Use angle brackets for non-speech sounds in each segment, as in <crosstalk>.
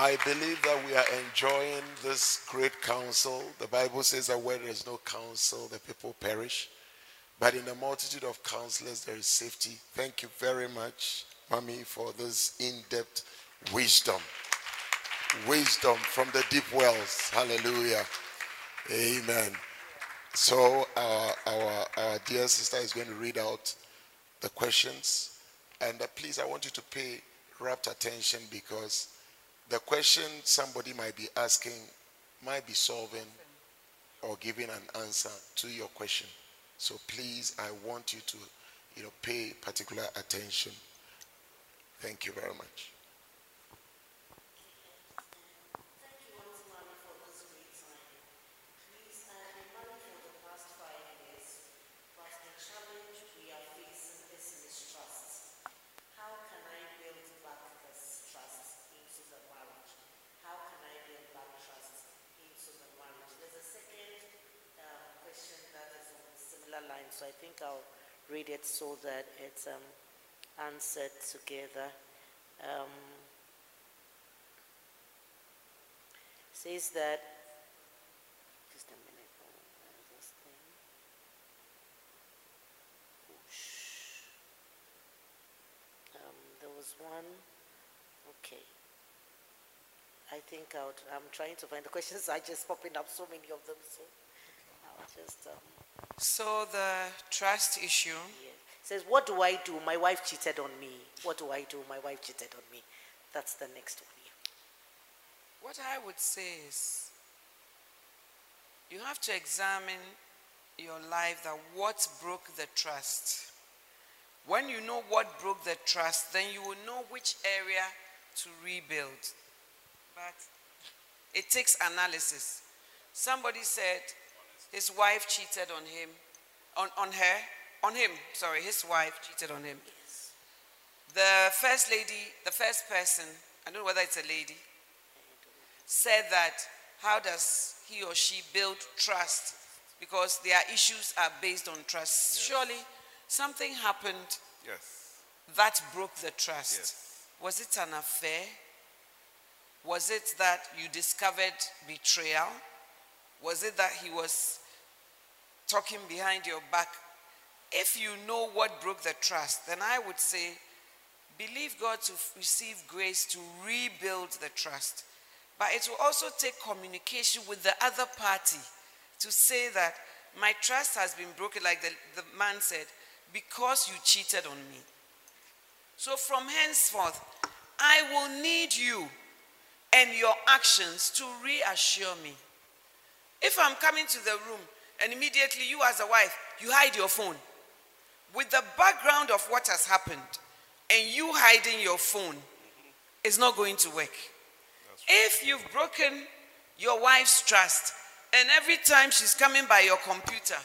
I believe that we are enjoying this great counsel. The Bible says that where there is no counsel, the people perish. But in the multitude of counselors, there is safety. Thank you very much, Mommy, for this in depth wisdom. Wisdom from the deep wells. Hallelujah. Amen. So, our, our, our dear sister is going to read out the questions. And uh, please, I want you to pay rapt attention because the question somebody might be asking might be solving or giving an answer to your question. So please, I want you to, you know, pay particular attention. Thank you very much. so I think I'll read it so that it's um, answered together. Um, says that, just a minute. Um, there was one, okay. I think I'll, I'm trying to find the <laughs> questions are just popping up, so many of them, so I'll just. Um, so the trust issue. Says, what do I do? My wife cheated on me. What do I do? My wife cheated on me. That's the next one. What I would say is, you have to examine your life that what broke the trust. When you know what broke the trust, then you will know which area to rebuild. But it takes analysis. Somebody said, his wife cheated on him, on, on her, on him, sorry, his wife cheated on him. Yes. The first lady, the first person, I don't know whether it's a lady, said that how does he or she build trust? Because their issues are based on trust. Yes. Surely something happened yes. that broke the trust. Yes. Was it an affair? Was it that you discovered betrayal? Was it that he was talking behind your back? If you know what broke the trust, then I would say believe God to receive grace to rebuild the trust. But it will also take communication with the other party to say that my trust has been broken, like the, the man said, because you cheated on me. So from henceforth, I will need you and your actions to reassure me. If I'm coming to the room and immediately you, as a wife, you hide your phone, with the background of what has happened, and you hiding your phone, is not going to work. If you've broken your wife's trust, and every time she's coming by your computer,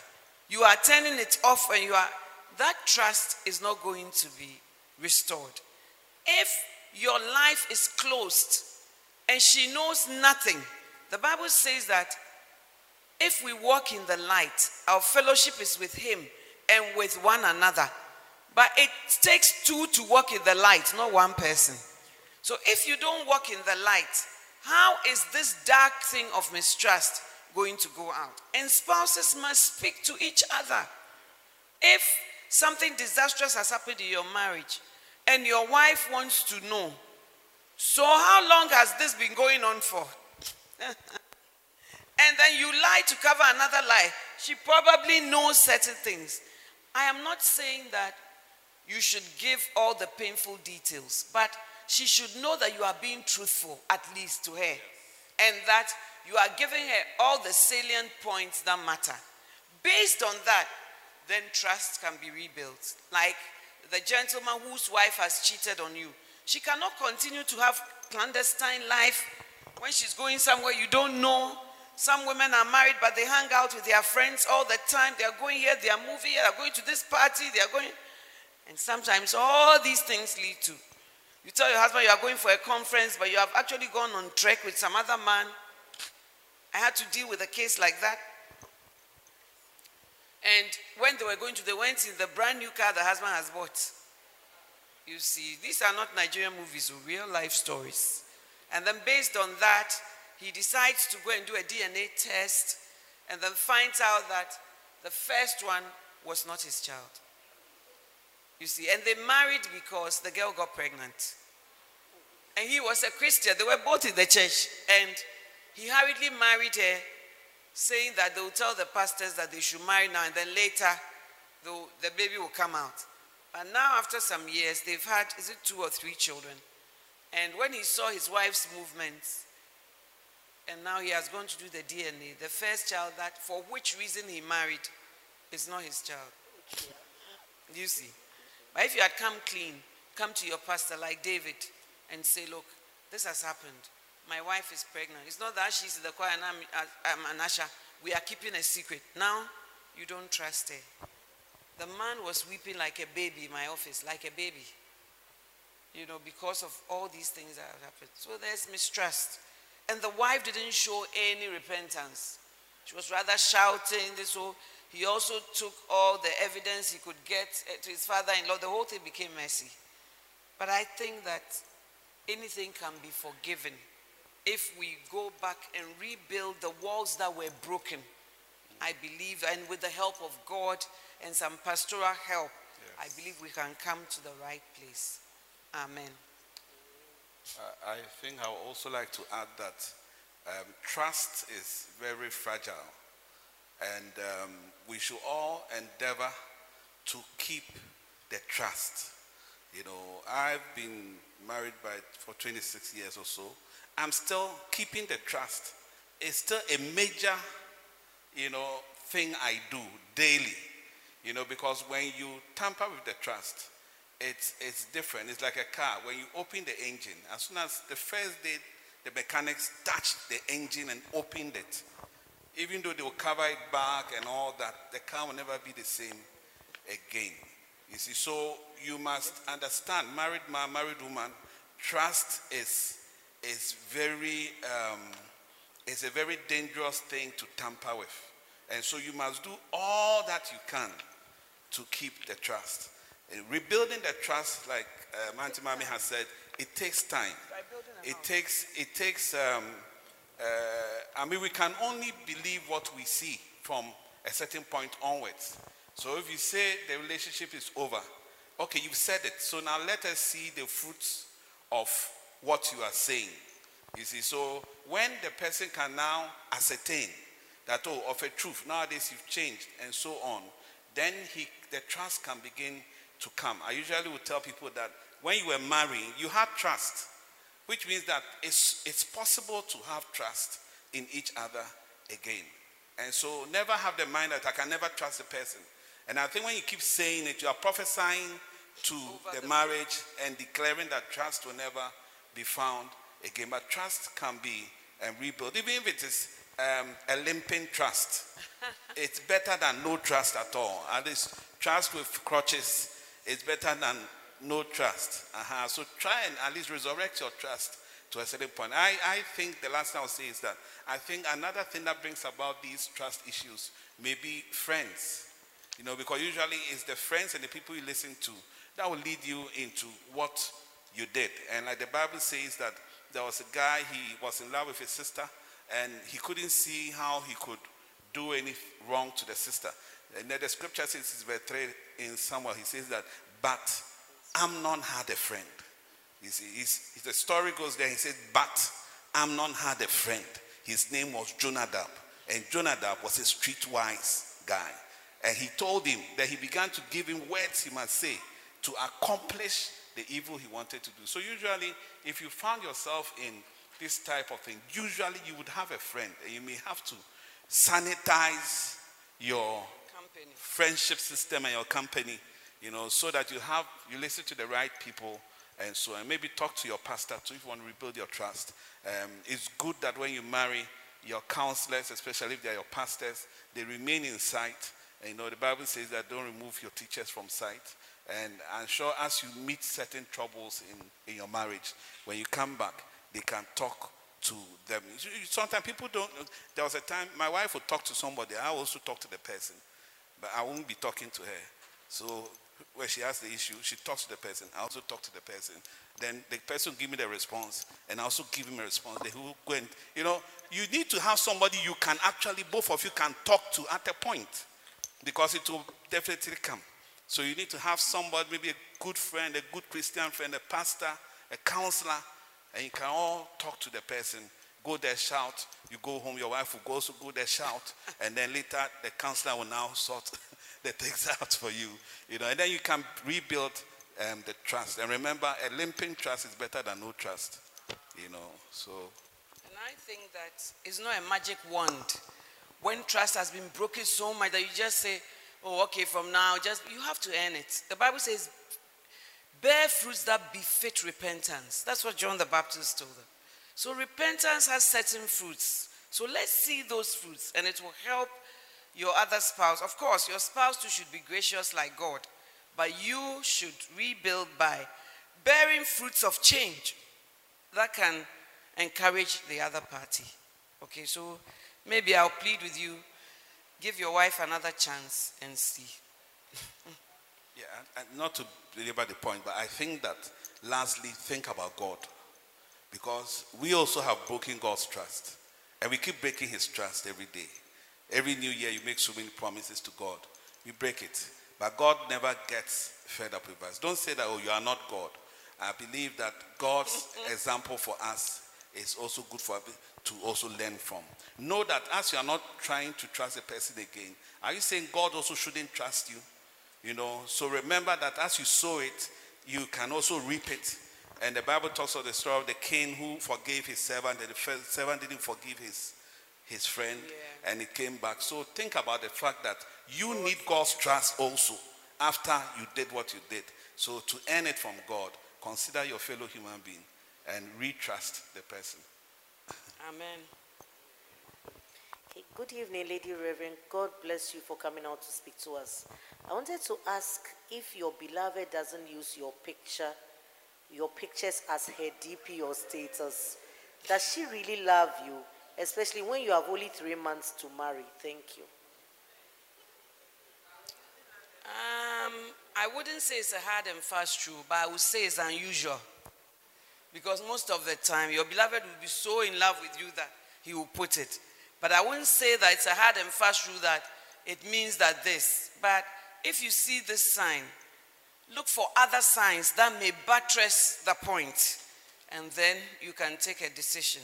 you are turning it off and you are, that trust is not going to be restored. If your life is closed and she knows nothing, the Bible says that if we walk in the light, our fellowship is with Him and with one another. But it takes two to walk in the light, not one person. So if you don't walk in the light, how is this dark thing of mistrust going to go out? And spouses must speak to each other. If something disastrous has happened in your marriage and your wife wants to know So, how long has this been going on for? <laughs> and then you lie to cover another lie. She probably knows certain things. I am not saying that you should give all the painful details, but she should know that you are being truthful, at least to her, and that you are giving her all the salient points that matter. Based on that, then trust can be rebuilt. Like the gentleman whose wife has cheated on you. She cannot continue to have clandestine life when she's going somewhere you don't know. Some women are married, but they hang out with their friends all the time. They are going here, they are moving here, they are going to this party, they are going. And sometimes all these things lead to you tell your husband you are going for a conference, but you have actually gone on trek with some other man. I had to deal with a case like that. And when they were going to, they went in the brand new car the husband has bought. You see, these are not Nigerian movies, real life stories. And then based on that, he decides to go and do a DNA test and then finds out that the first one was not his child. You see, and they married because the girl got pregnant. And he was a Christian. They were both in the church. And he hurriedly married her saying that they will tell the pastors that they should marry now and then later the baby will come out. But now, after some years, they've had, is it two or three children? And when he saw his wife's movements, and now he has gone to do the DNA, the first child that, for which reason he married, is not his child. You see? But if you had come clean, come to your pastor like David and say, Look, this has happened. My wife is pregnant. It's not that she's in the choir and I'm, I'm an usher. We are keeping a secret. Now, you don't trust her. The man was weeping like a baby in my office, like a baby. You know, because of all these things that have happened. So there's mistrust. And the wife didn't show any repentance. She was rather shouting this whole. He also took all the evidence he could get eh, to his father in law. The whole thing became messy. But I think that anything can be forgiven if we go back and rebuild the walls that were broken, I believe, and with the help of God and some pastoral help, yes. I believe we can come to the right place. Amen. Uh, I think I would also like to add that um, trust is very fragile, and um, we should all endeavor to keep the trust. You know, I've been married by for 26 years or so, I'm still keeping the trust. It's still a major, you know, thing I do daily. You know, because when you tamper with the trust, it's, it's different. It's like a car. When you open the engine, as soon as the first day the mechanics touched the engine and opened it, even though they will cover it back and all that, the car will never be the same again. You see, so you must understand, married man, married woman, trust is is very, um, is a very dangerous thing to tamper with. And so you must do all that you can to keep the trust. Rebuilding the trust, like uh, Auntie Mami has said, it takes time. It takes, it takes, um, uh, I mean, we can only believe what we see from a certain point onwards. So if you say the relationship is over, okay, you've said it. So now let us see the fruits of what you are saying. You see, so when the person can now ascertain that, oh, of a truth, nowadays you've changed and so on, then he, the trust can begin to come. I usually would tell people that when you were marrying, you had trust, which means that it's, it's possible to have trust in each other again. And so never have the mind that I can never trust a person. And I think when you keep saying it, you are prophesying to the, the marriage and declaring that trust will never be found again. But trust can be um, rebuilt, even if it is um, a limping trust. <laughs> it's better than no trust at all. At least trust with crutches is better than no trust. Uh-huh. So try and at least resurrect your trust to a certain point. I, I think the last thing I'll say is that I think another thing that brings about these trust issues may be friends. You know, because usually it's the friends and the people you listen to that will lead you into what you did. And like the Bible says that there was a guy, he was in love with his sister, and he couldn't see how he could do any wrong to the sister. And then the scripture says, verse 3 in Samuel, he says that, but Amnon had a friend. See, he's, the story goes there. He said, But Amnon had a friend. His name was Jonadab. And Jonadab was a streetwise guy. And he told him that he began to give him words he must say to accomplish the evil he wanted to do. So, usually, if you found yourself in this type of thing, usually you would have a friend and you may have to sanitize your company. friendship system and your company, you know, so that you have, you listen to the right people and so and maybe talk to your pastor too if you want to rebuild your trust. Um, it's good that when you marry your counselors, especially if they're your pastors, they remain in sight. And you know, the Bible says that don't remove your teachers from sight. And I'm sure as you meet certain troubles in, in your marriage, when you come back, they can talk to them. Sometimes people don't. There was a time my wife would talk to somebody. I also talk to the person, but I won't be talking to her. So when she has the issue, she talks to the person. I also talk to the person. Then the person give me the response, and I also give him a response. They will go and, you know, you need to have somebody you can actually, both of you can talk to at a point, because it will definitely come. So you need to have somebody, maybe a good friend, a good Christian friend, a pastor, a counselor, and you can all talk to the person. Go there, shout. You go home, your wife will go also go there, shout, and then later the counselor will now sort <laughs> the things <laughs> out for you. You know, and then you can rebuild um, the trust. And remember, a limping trust is better than no trust. You know, so. And I think that it's not a magic wand. When trust has been broken so much that you just say, "Oh, okay, from now, just you have to earn it." The Bible says, "Bear fruits that befit repentance." That's what John the Baptist told them. So repentance has certain fruits. So let's see those fruits, and it will help your other spouse. Of course, your spouse too should be gracious like God, but you should rebuild by bearing fruits of change that can encourage the other party. Okay, so maybe I'll plead with you give your wife another chance and see. <laughs> yeah, and not to belabor the point, but I think that lastly, think about God. Because we also have broken God's trust. And we keep breaking his trust every day. Every new year, you make so many promises to God. We break it. But God never gets fed up with us. Don't say that, oh, you are not God. I believe that God's <laughs> example for us is also good for us to also learn from. Know that as you are not trying to trust a person again, are you saying God also shouldn't trust you? You know, so remember that as you sow it, you can also reap it. And the Bible talks of the story of the king who forgave his servant, and the servant didn't forgive his his friend, yeah. and he came back. So think about the fact that you need God's trust also after you did what you did. So to earn it from God, consider your fellow human being and retrust the person. Amen. Okay, good evening, Lady Reverend. God bless you for coming out to speak to us. I wanted to ask if your beloved doesn't use your picture, your pictures as her DP or status, does she really love you? especially when you have only three months to marry. Thank you. Um, I wouldn't say it's a hard and fast rule, but I would say it's unusual. Because most of the time, your beloved will be so in love with you that he will put it. But I wouldn't say that it's a hard and fast rule that it means that this. But if you see this sign, look for other signs that may buttress the point, and then you can take a decision.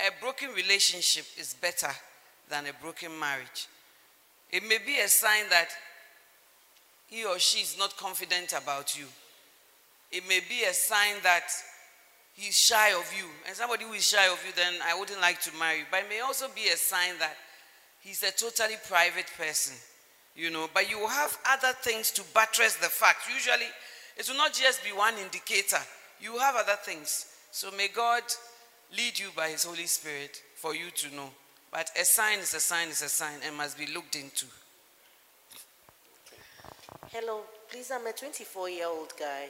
A broken relationship is better than a broken marriage. It may be a sign that he or she is not confident about you. It may be a sign that he's shy of you. And somebody who is shy of you, then I wouldn't like to marry. But it may also be a sign that he's a totally private person, you know. But you have other things to buttress the fact. Usually, it will not just be one indicator, you have other things. So may God lead you by His Holy Spirit for you to know. But a sign is a sign is a sign and must be looked into. Hello, please, I'm a 24 year old guy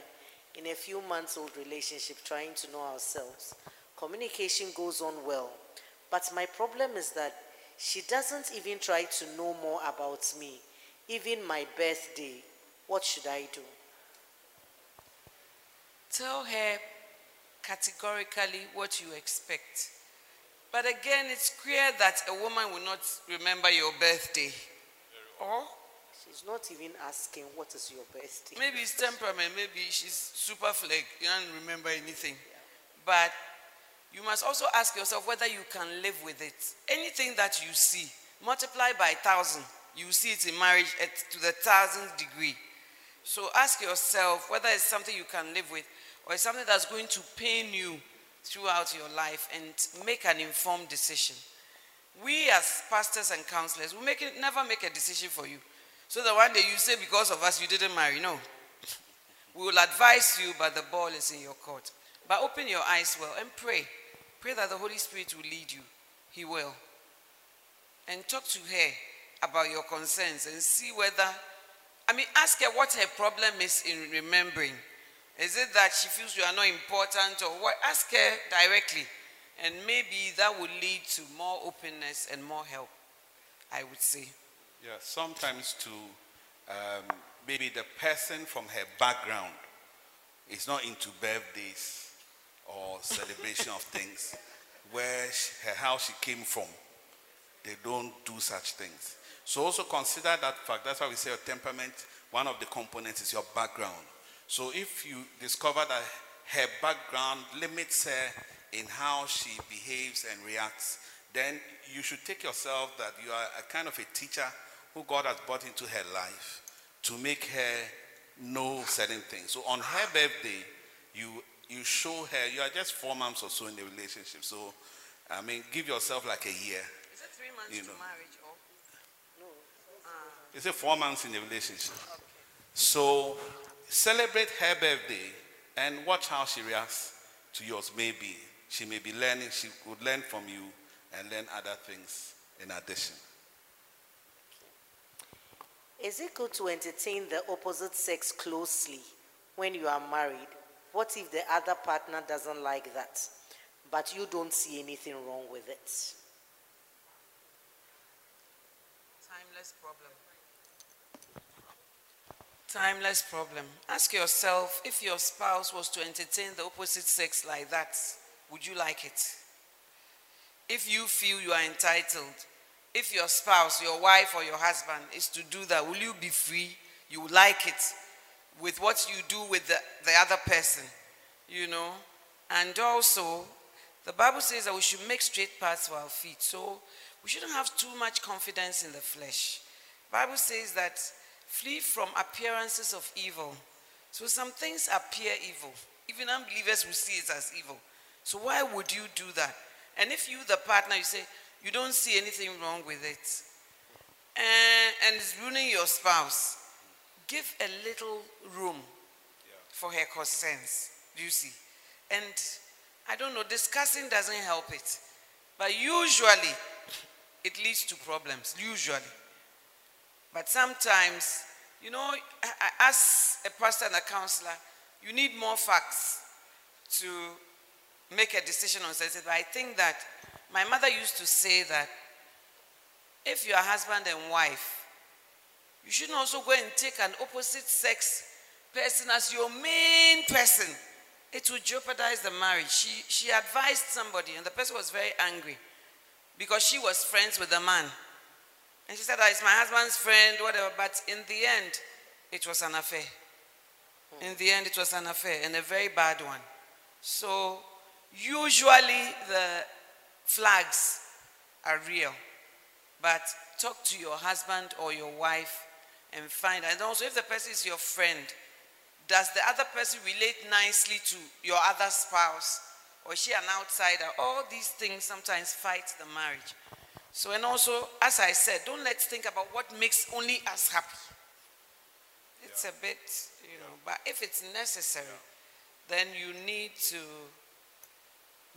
in a few months old relationship trying to know ourselves. Communication goes on well, but my problem is that she doesn't even try to know more about me, even my birthday. What should I do? Tell her categorically what you expect. But again, it's clear that a woman will not remember your birthday. Or She's not even asking what is your birthday. Maybe it's temperament, maybe she's super flake, you don't remember anything. But you must also ask yourself whether you can live with it. Anything that you see, multiply by thousand, you see it in marriage at, to the thousandth degree. So ask yourself whether it's something you can live with or it's something that's going to pain you throughout your life and make an informed decision. We as pastors and counselors, we make it, never make a decision for you. So that one day you say, because of us, you didn't marry. No. We will advise you, but the ball is in your court. But open your eyes well and pray. Pray that the Holy Spirit will lead you. He will. And talk to her about your concerns and see whether, I mean, ask her what her problem is in remembering. Is it that she feels you are not important or what? Ask her directly. And maybe that will lead to more openness and more help, I would say. Yeah, sometimes to um, maybe the person from her background is not into birthdays or celebration of things <laughs> where she, her house she came from. They don't do such things. So also consider that fact. That's why we say your temperament, one of the components is your background. So if you discover that her background limits her in how she behaves and reacts, then you should take yourself that you are a kind of a teacher who God has brought into her life to make her know certain things. So on her birthday, you you show her you are just four months or so in the relationship. So I mean, give yourself like a year. Is it three months You to marriage or? a four months in the relationship. So celebrate her birthday and watch how she reacts to yours. Maybe she may be learning, she could learn from you and learn other things in addition. Is it good to entertain the opposite sex closely when you are married? What if the other partner doesn't like that, but you don't see anything wrong with it? Timeless problem. Timeless problem. Ask yourself if your spouse was to entertain the opposite sex like that, would you like it? If you feel you are entitled, if your spouse, your wife, or your husband is to do that, will you be free? You like it with what you do with the, the other person, you know? And also, the Bible says that we should make straight paths for our feet. So we shouldn't have too much confidence in the flesh. Bible says that flee from appearances of evil. So some things appear evil. Even unbelievers will see it as evil. So why would you do that? And if you, the partner, you say you don't see anything wrong with it, and, and it's ruining your spouse, give a little room for her concerns. Do you see? And I don't know, discussing doesn't help it. But usually, it leads to problems. Usually. But sometimes, you know, as a pastor and a counselor, you need more facts to make a decision on something. But I think that my mother used to say that if you are husband and wife, you shouldn't also go and take an opposite sex person as your main person. It will jeopardize the marriage. She, she advised somebody, and the person was very angry because she was friends with the man. And she said, "Ah, It's my husband's friend, whatever. But in the end, it was an affair. In the end, it was an affair and a very bad one. So, usually the flags are real. But talk to your husband or your wife and find. And also, if the person is your friend, does the other person relate nicely to your other spouse? Or is she an outsider? All these things sometimes fight the marriage. So, and also, as I said, don't let's think about what makes only us happy. It's a bit, you know, but if it's necessary, then you need to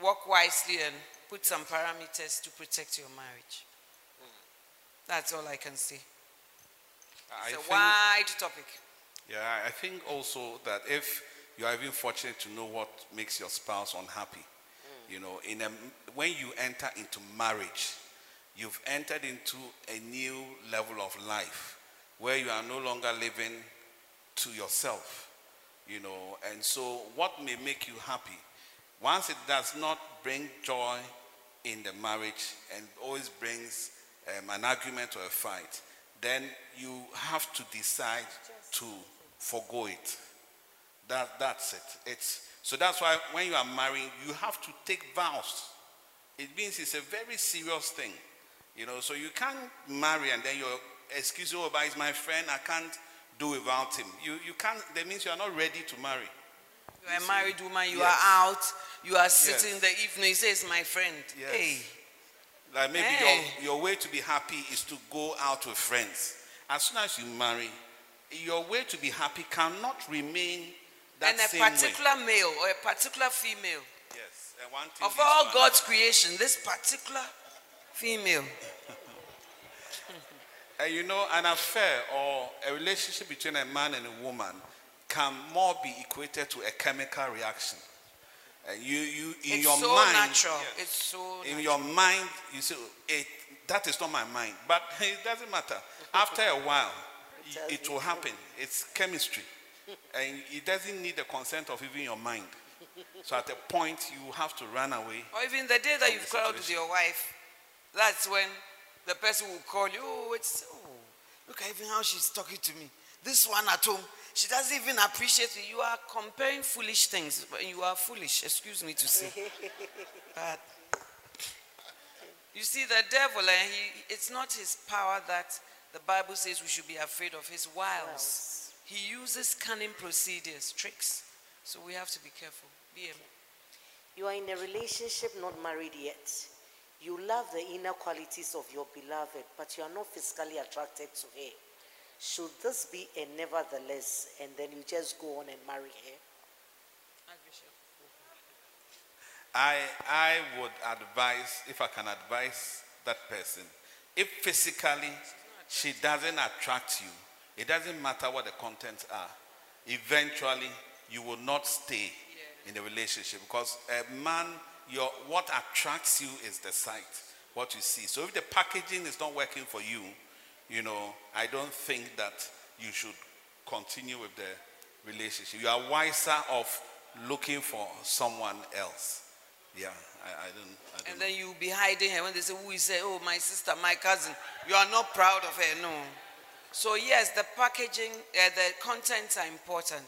walk wisely and put some parameters to protect your marriage. That's all I can say. I It's a wide topic. Yeah, I think also that if you are even fortunate to know what makes your spouse unhappy, mm. you know, in a, when you enter into marriage, you've entered into a new level of life where you are no longer living to yourself, you know, and so what may make you happy, once it does not bring joy in the marriage and always brings um, an argument or a fight, then you have to decide to forego it. That, that's it. It's, so that's why when you are marrying, you have to take vows. It means it's a very serious thing. You know, so you can't marry and then you're excuse oh, but he's my friend, I can't do without him. You, you can't, that means you are not ready to marry. You are a married woman, you Yes. are out, you are sitting Yes. in the evening, he says, my friend. Yes. Hey, Like maybe Hey. your, your way to be happy is to go out with friends. As soon as you marry, your way to be happy cannot remain that and a same way. particular male or a particular female. Yes, and one thing Of all God's creation, this particular female. <laughs> And you know, an affair or a relationship between a man and a woman can more be equated to a chemical reaction. And you, you in it's your so mind, natural. It's so in natural. your mind, you say, it, that is not my mind. But <laughs> it doesn't matter. After a while, <laughs> tells it will happen. It's chemistry. and it doesn't need the consent of even your mind. So at a point, you have to run away. Or even the day that you've quarreled with your wife, that's when the person will call you. Oh, it's oh, look at even how she's talking to me. This one at home, she doesn't even appreciate you. You are comparing foolish things. but You are foolish. Excuse me to say. <laughs> but you see, the devil, and he, it's not his power that the Bible says we should be afraid of. His wiles. He uses cunning procedures, tricks. So we have to be careful. BM. You are in a relationship, not married yet. You love the inner qualities of your beloved, but you are not physically attracted to her. Should this be a nevertheless, and then you just go on and marry her? I, I would advise, if I can advise that person, if physically she doesn't attract you, it doesn't matter what the contents are. Eventually, you will not stay in the relationship because a man, your, what attracts you is the sight, what you see. So if the packaging is not working for you, you know, I don't think that you should continue with the relationship. You are wiser off looking for someone else. Yeah, I, I don't. I don't And then you'll be hiding her when they say, Who is her? Oh, my sister, my cousin. You are not proud of her. No. So, yes, the packaging, uh, the contents are important,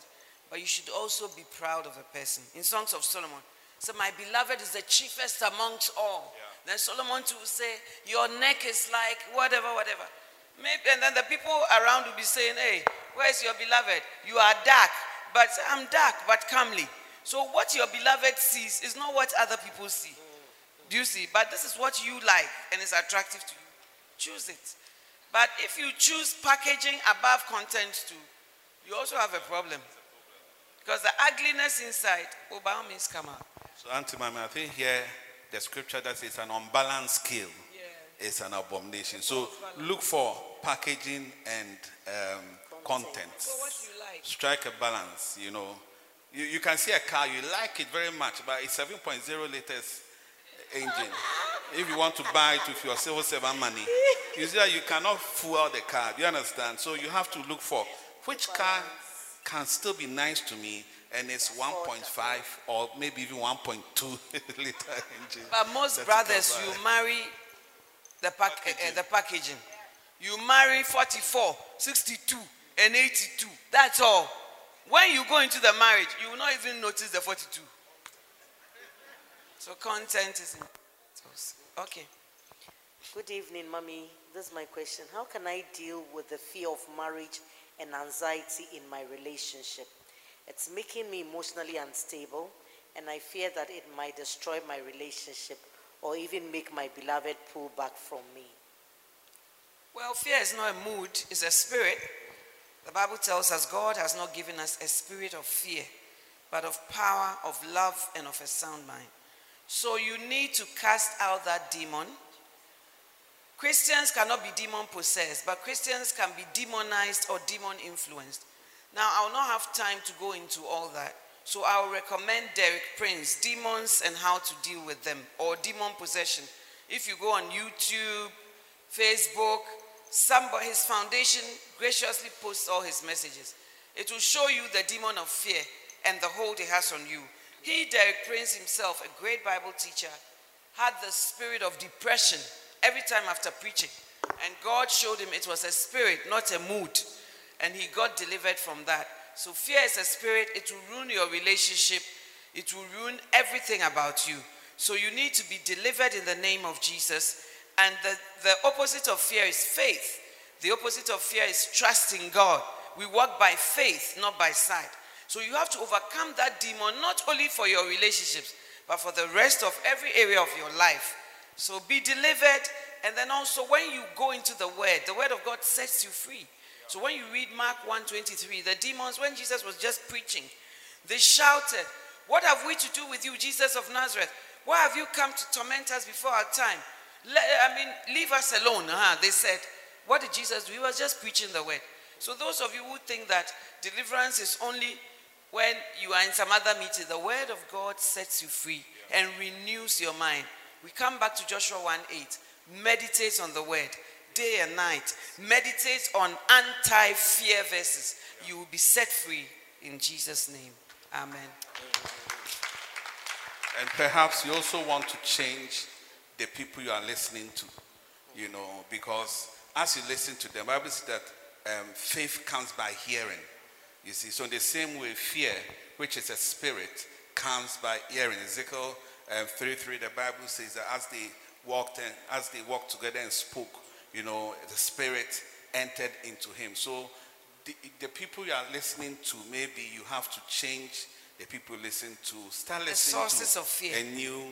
but you should also be proud of a person. In Songs of Solomon, so my beloved is the chiefest amongst all. Then Solomon too will say, Your neck is like whatever, whatever. Maybe, and then the people around will be saying, Hey, where's your beloved? You are dark, but I'm dark, but comely. So what your beloved sees is not what other people see. Do you see? But this is what you like and is attractive to you. Choose it. But if you choose packaging above content too, you also have a problem. Because the ugliness inside will by all means come out. So, Auntie Mami, I think here the scripture that says an unbalanced scale is an abomination. So, look for packaging and um, content. So what you like. Strike a balance, you know. You, you can see a car, you like it very much, but it's 7.0 liters engine. if you want to buy it with your civil servant money, you see that you cannot fuel the car. Do you understand? So you have to look for which car can still be nice to me and it's 1.5 or maybe even 1.2 <laughs> liter engine. But most that you can brothers, you marry the, pack, uh, Packaging. the packaging. You marry 44, 62, and 82. That's all. When you go into the marriage, you will not even notice the 42. So content is in. Okay. Good evening, Mommy. This is my question. How can I deal with the fear of marriage and anxiety in my relationship? It's making me emotionally unstable, and I fear that it might destroy my relationship or even make my beloved pull back from me. Well, fear is not a mood, it's a spirit. The Bible tells us God has not given us a spirit of fear, but of power, of love, and of a sound mind. So you need to cast out that demon. Christians cannot be demon possessed, but Christians can be demonized or demon influenced. Now, I will not have time to go into all that. So I will recommend Derek Prince, Demons and How to Deal with Them, or Demon Possession. If you go on YouTube, Facebook, somebody, his foundation graciously posts all his messages. It will show you the demon of fear and the hold he has on you. He, Derek Prince himself, a great Bible teacher, had the spirit of depression every time after preaching. And God showed him it was a spirit, not a mood. And he got delivered from that. So fear is a spirit, it will ruin your relationship, it will ruin everything about you. So you need to be delivered in the name of Jesus. And the, the opposite of fear is faith. The opposite of fear is trusting God. We walk by faith, not by sight. So you have to overcome that demon, not only for your relationships, but for the rest of every area of your life. So be delivered. And then also when you go into the word, the word of God sets you free. So when you read Mark 1:23, the demons, when Jesus was just preaching, they shouted, What have we to do with you, Jesus of Nazareth? Why have you come to torment us before our time? I mean, leave us alone. Uh-huh. They said, What did Jesus do? He was just preaching the word. So, those of you who think that deliverance is only when you are in some other meeting, the word of God sets you free and renews your mind. We come back to Joshua 1 8. Meditate on the word day and night. Meditate on anti fear verses. You will be set free in Jesus' name. Amen. And perhaps you also want to change the people you are listening to, you know, because as you listen to them, Bible says that um, faith comes by hearing. You see, so in the same way, fear, which is a spirit, comes by hearing. Ezekiel um, 3 3, the Bible says that as they walked and as they walked together and spoke, you know, the spirit entered into him. So the, the people you are listening to, maybe you have to change the people you listen to. Start listening sources to of fear. a new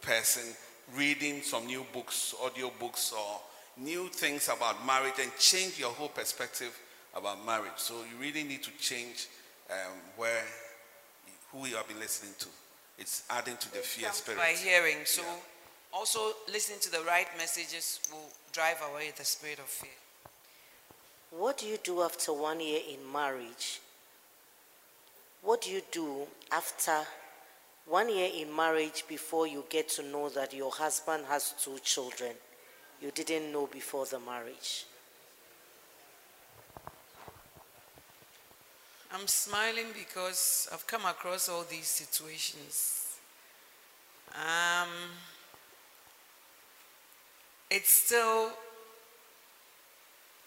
person, reading some new books, audio books, or new things about marriage, and change your whole perspective about marriage. So you really need to change um, where who you have been listening to. It's adding to the fear spirit. by hearing. So, also listening to the right messages will drive away the spirit of fear. What do you do after one year in marriage? What do you do after one year in marriage before you get to know that your husband has two children you didn't know before the marriage? I'm smiling because I've come across all these situations. Um, it's still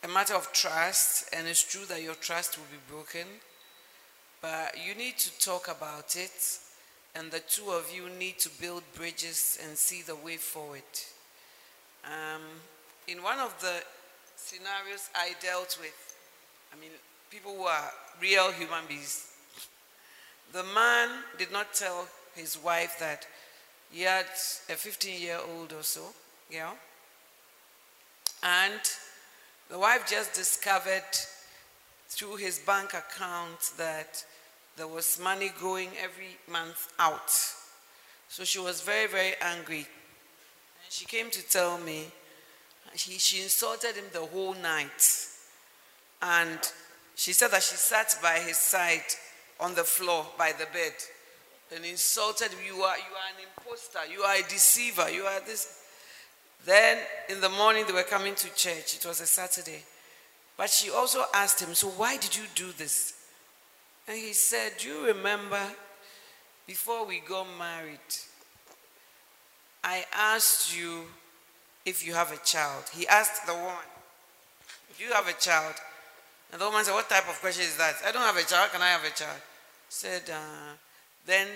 a matter of trust, and it's true that your trust will be broken, but you need to talk about it, and the two of you need to build bridges and see the way forward. Um, in one of the scenarios I dealt with, I mean, people who are real human beings, the man did not tell his wife that he had a 15 year old or so, yeah. And the wife just discovered through his bank account that there was money going every month out. So she was very, very angry. And she came to tell me, she, she insulted him the whole night. And she said that she sat by his side on the floor by the bed and insulted. You are, you are an impostor. You are a deceiver. You are this. Then in the morning, they were coming to church. It was a Saturday. But she also asked him, So why did you do this? And he said, Do you remember before we got married, I asked you if you have a child? He asked the woman, Do you have a child? And the woman said, What type of question is that? I don't have a child. Can I have a child? Said, uh, Then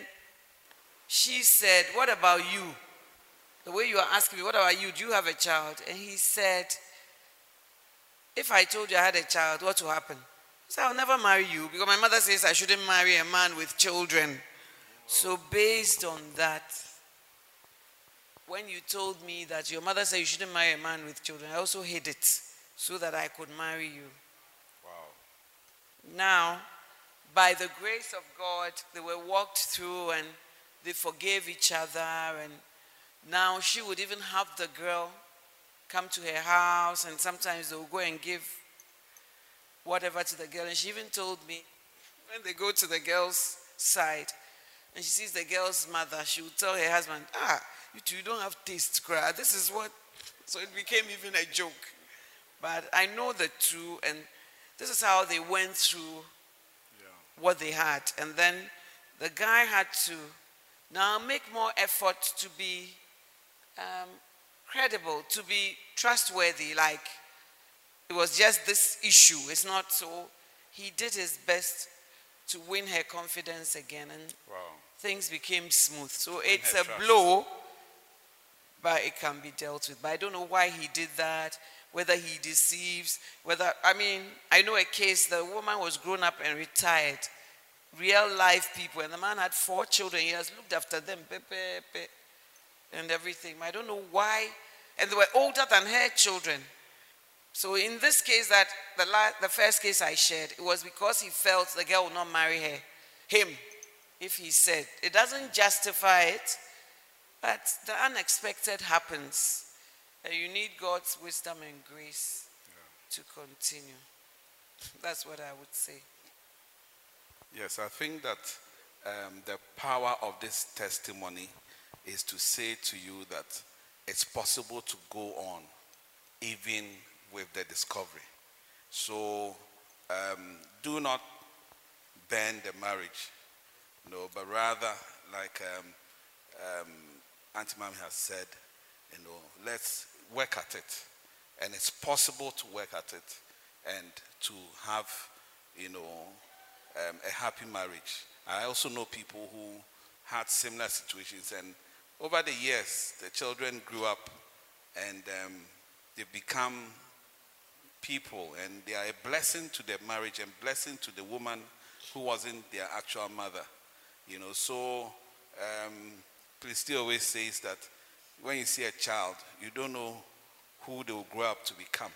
she said, What about you? The way you are asking me, What about you? Do you have a child? And he said, If I told you I had a child, what will happen? He said, I'll never marry you because my mother says I shouldn't marry a man with children. So, based on that, when you told me that your mother said you shouldn't marry a man with children, I also hid it so that I could marry you. Wow. Now, by the grace of God, they were walked through and they forgave each other. And now she would even have the girl come to her house, and sometimes they would go and give whatever to the girl. And she even told me when they go to the girl's side and she sees the girl's mother, she would tell her husband, Ah, you two don't have taste, cry. This is what. So it became even a joke. But I know the two, and this is how they went through what they had. And then the guy had to now make more effort to be um, credible, to be trustworthy. Like, it was just this issue. It's not so. He did his best to win her confidence again, and Wow. things became smooth. So Win it's a trust. blow, but it can be dealt with. But I don't know why he did that, whether he deceives, whether, I mean, I know a case, the woman was grown up and retired, real life people, and the man had four children. He has looked after them, pe, pe, pe, and everything. I don't know why, and they were older than her children. So in this case, that the, la- the first case I shared, it was because he felt the girl would not marry her, him, if he said. It doesn't justify it, but the unexpected happens. And you need God's wisdom and grace to continue. That's what I would say. Yes, I think that um, the power of this testimony is to say to you that it's possible to go on even with the discovery. So um, do not burn the marriage, no, but rather, like um, um, Auntie Mami has said, you know, let's work at it. And it's possible to work at it and to have, you know, um, a happy marriage. I also know people who had similar situations, and over the years, the children grew up and um, they become people, and they are a blessing to their marriage and blessing to the woman who wasn't their actual mother. You know, so um, Christy always says that when you see a child, you don't know who they will grow up to become.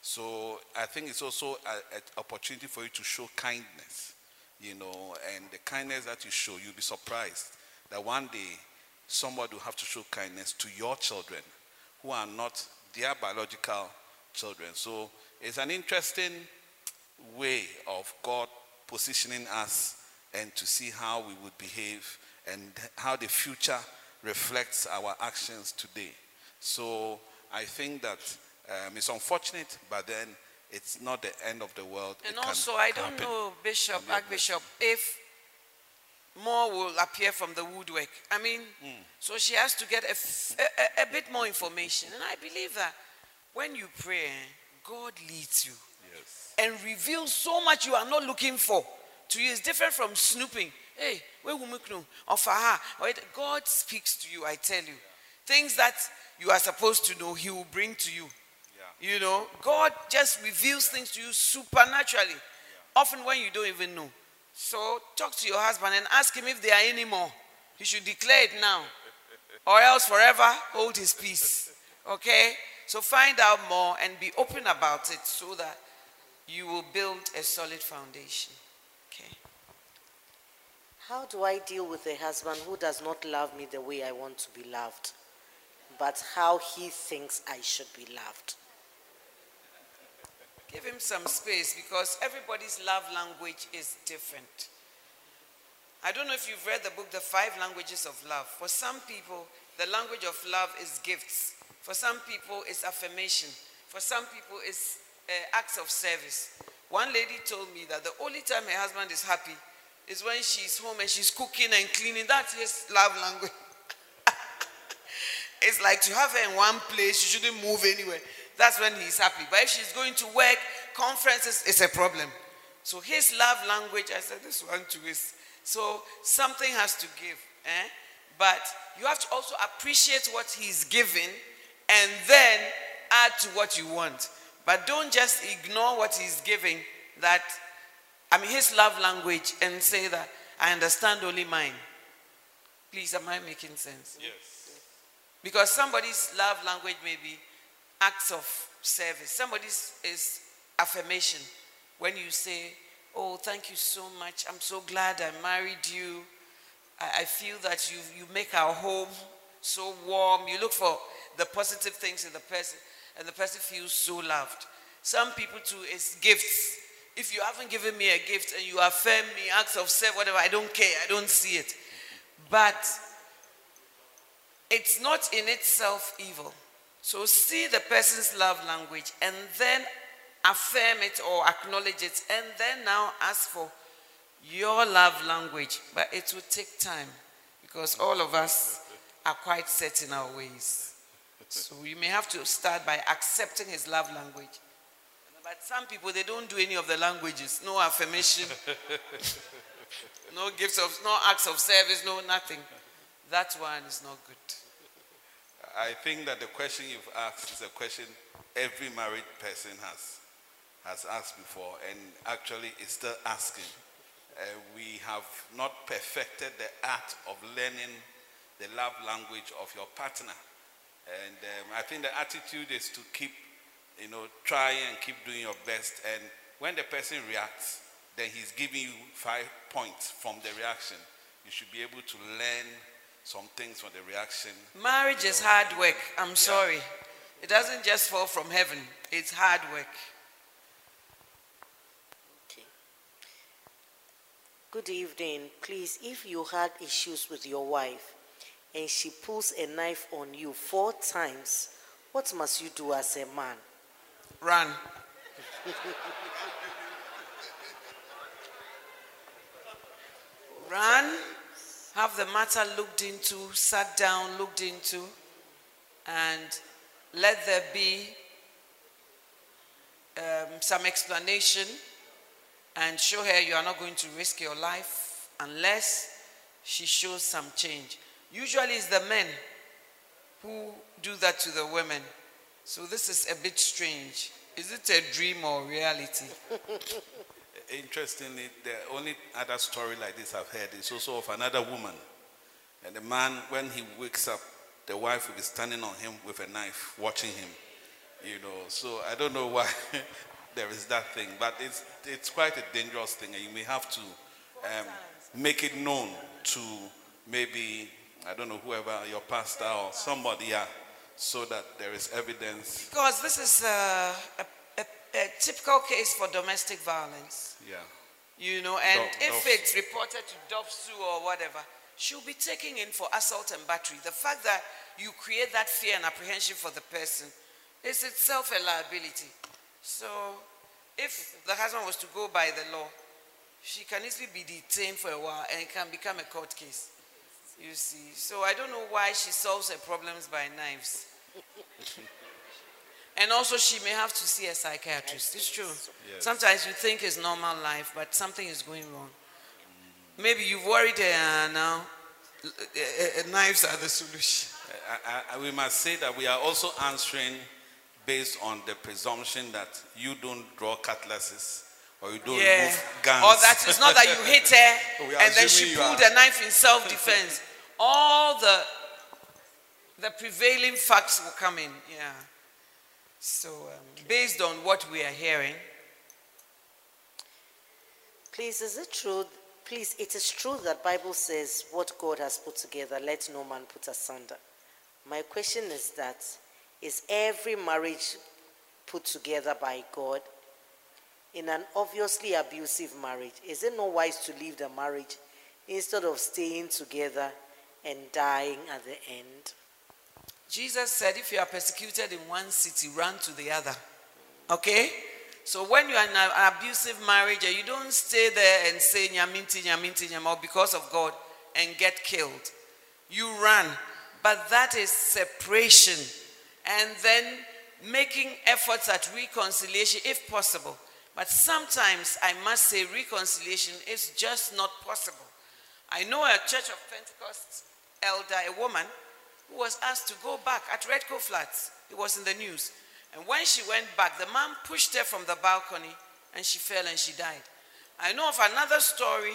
So I think it's also an opportunity for you to show kindness, you know, and the kindness that you show, you'll be surprised that one day somebody will have to show kindness to your children who are not their biological children. So it's an interesting way of God positioning us and to see how we would behave and how the future reflects our actions today. So I think that um, it's unfortunate, but then it's not the end of the world. And It also, I don't happen. know, Bishop, And be a Archbishop, if more will appear from the woodwork. I mean, hmm. so she has to get a, a- bit more information. And I believe that when you pray, God leads you Yes. and reveals so much you are not looking for to you. It's different from snooping. Hey, where will? Or for her. God speaks to you, I tell you. Things that you are supposed to know, He will bring to you. You know, God just reveals things to you supernaturally, often when you don't even know. So talk to your husband and ask him if there are any more. He should declare it now, or else forever hold his peace. Okay? So find out more and be open about it so that you will build a solid foundation. Okay. How do I deal with a husband who does not love me the way I want to be loved, but how he thinks I should be loved? Give him some space because everybody's love language is different. I don't know if you've read the book, The Five Languages of Love. For some people, the language of love is gifts. For some people, it's affirmation. For some people, it's uh, acts of service. One lady told me that the only time her husband is happy is when she's home and she's cooking and cleaning. That's his love language. <laughs> It's like to have her in one place, she shouldn't move anywhere. That's when he's happy. But if she's going to work, conferences, it's a problem. So his love language, I said, this one too is. So something has to give. Eh? But you have to also appreciate what he's giving and then add to what you want. But don't just ignore what he's giving that, I mean, his love language and say that, I understand only mine. Please, am I making sense? Yes. Because somebody's love language may be acts of service. Somebody's is affirmation. When you say, Oh, thank you so much. I'm so glad I married you. I, I feel that you, you make our home so warm. You look for the positive things in the person, and the person feels so loved. Some people, too, is gifts. If you haven't given me a gift and you affirm me, acts of service, whatever, I don't care. I don't see it. But it's not in itself evil. So see the person's love language and then affirm it or acknowledge it and then now ask for your love language. But it will take time because all of us are quite set in our ways. So you may have to start by accepting his love language But some people, they don't do any of the languages. No affirmation, <laughs> no gifts of, no acts of service, no nothing. That one is not good. I think that the question you've asked is a question every married person has has asked before, and actually is still asking. Uh, we have not perfected the art of learning the love language of your partner, and um, I think the attitude is to keep, you know, try and keep doing your best. And when the person reacts, then he's giving you five points from the reaction. You should be able to learn some things from the reaction. Marriage is hard work. I'm sorry. It doesn't just fall from heaven, it's hard work. Okay. Good evening. Please, if you had issues with your wife and she pulls a knife on you four times, what must you do as a man? Run. <laughs> Run. Have the matter looked into, sat down, looked into, and let there be um, some explanation and show her you are not going to risk your life unless she shows some change. Usually, it's the men who do that to the women. So, this is a bit strange. Is it a dream or reality? <laughs> Interestingly, the only other story like this I've heard is also of another woman. And the man, when he wakes up, the wife will be standing on him with a knife, watching him. You know, so I don't know why <laughs> there is that thing, but it's it's quite a dangerous thing, and you may have to um, make it known to maybe I don't know whoever your pastor or somebody, yeah, so that there is evidence. Because this is a, a, a, a typical case for domestic violence. Yeah. You know, and Dov- if Dov- it's reported to DOVVSU or whatever, she'll be taken in for assault and battery. The fact that you create that fear and apprehension for the person is itself a liability. So, if the husband was to go by the law, she can easily be detained for a while and it can become a court case. You see. So, I don't know why she solves her problems by knives. <laughs> And also, she may have to see a psychiatrist. It's true. Sometimes you think it's normal life, but something is going wrong. Maybe you've worried her uh, now. Uh, uh, uh, knives are the solution. I, I, we must say that we are also answering based on the presumption that you don't draw cutlasses or you don't Yeah. move guns. Or that it's not that you <laughs> hit her and then she pulled are- a knife in self defense. <laughs> All the the prevailing facts will come in. Yeah. So, um, based on what we are hearing, Please, is it true? Please, it is true that Bible says what God has put together, let no man put asunder. My question is that is every marriage put together by God? In an obviously abusive marriage, is it not wise to leave the marriage instead of staying together and dying at the end? Jesus said, if you are persecuted in one city, run to the other. Okay? So when you are in an abusive marriage, you don't stay there and say nyaminti, nyaminti, nyama, because of God and get killed. You run. But that is separation. And then making efforts at reconciliation if possible. But sometimes I must say reconciliation is just not possible. I know a Church of Pentecost elder, a woman, who was asked to go back at Redco Flats. It was in the news. And when she went back, the man pushed her from the balcony and she fell and she died. I know of another story,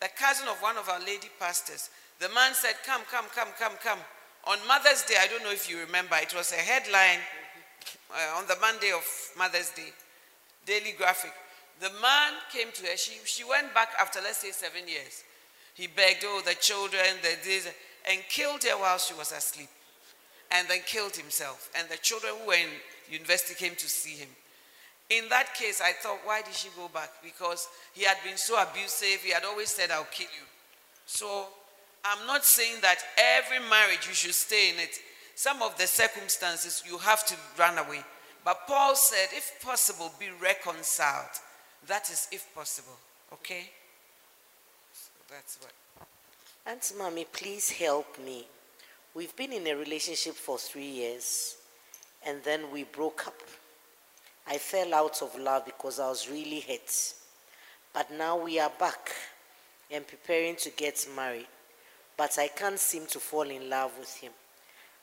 the cousin of one of our lady pastors. The man said, Come, come, come, come, come. On Mother's Day, I don't know if you remember, it was a headline uh, on the Monday of Mother's Day, Daily Graphic. The man came to her. She, she went back after, let's say, seven years. He begged, oh, the children, the this, and killed her while she was asleep. And then killed himself. And the children who were in university came to see him. In that case, I thought, why did she go back? Because he had been so abusive. He had always said, I'll kill you. So I'm not saying that every marriage you should stay in it. Some of the circumstances you have to run away. But Paul said, if possible, be reconciled. That is if possible. Okay? So that's what. Auntie Mommy, please help me. We've been in a relationship for three years and then we broke up. I fell out of love because I was really hurt. But now we are back and preparing to get married. But I can't seem to fall in love with him.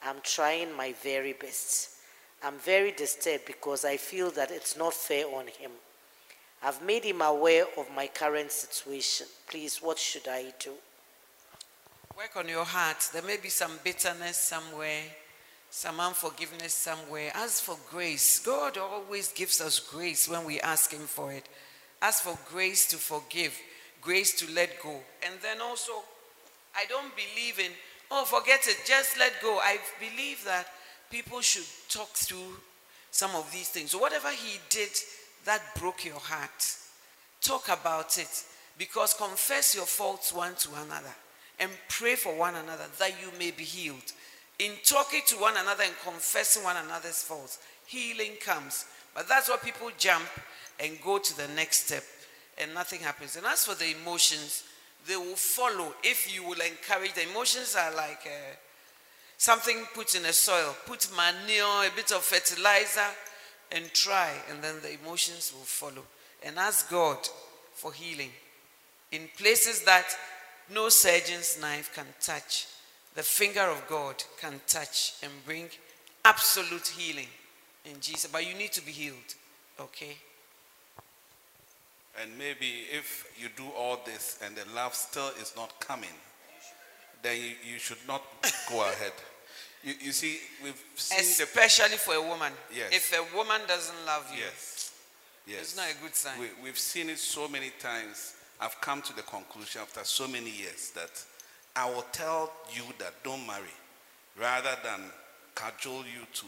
I'm trying my very best. I'm very disturbed because I feel that it's not fair on him. I've made him aware of my current situation. Please, what should I do? Work on your heart. There may be some bitterness somewhere, some unforgiveness somewhere. Ask for grace. God always gives us grace when we ask Him for it. Ask for grace to forgive, grace to let go. And then also, I don't believe in, oh, forget it, just let go. I believe that people should talk through some of these things. So, whatever He did that broke your heart, talk about it because confess your faults one to another and pray for one another that you may be healed. In talking to one another and confessing one another's faults, healing comes. But that's why people jump and go to the next step and nothing happens. And as for the emotions, they will follow if you will encourage. The emotions are like uh, something put in a soil, put manure, a bit of fertilizer, and try, and then the emotions will follow. And ask God for healing in places that no surgeon's knife can touch. The finger of God can touch and bring absolute healing in Jesus. But you need to be healed, okay? And maybe if you do all this and the love still is not coming, then you, you should not go <laughs> ahead. You, you see, we've seen Especially for a woman. Yes. If a woman doesn't love you, Yes. Yes. it's not a good sign. We, we've seen it so many times. I've come to the conclusion after so many years that I will tell you that don't marry rather than cajole you to.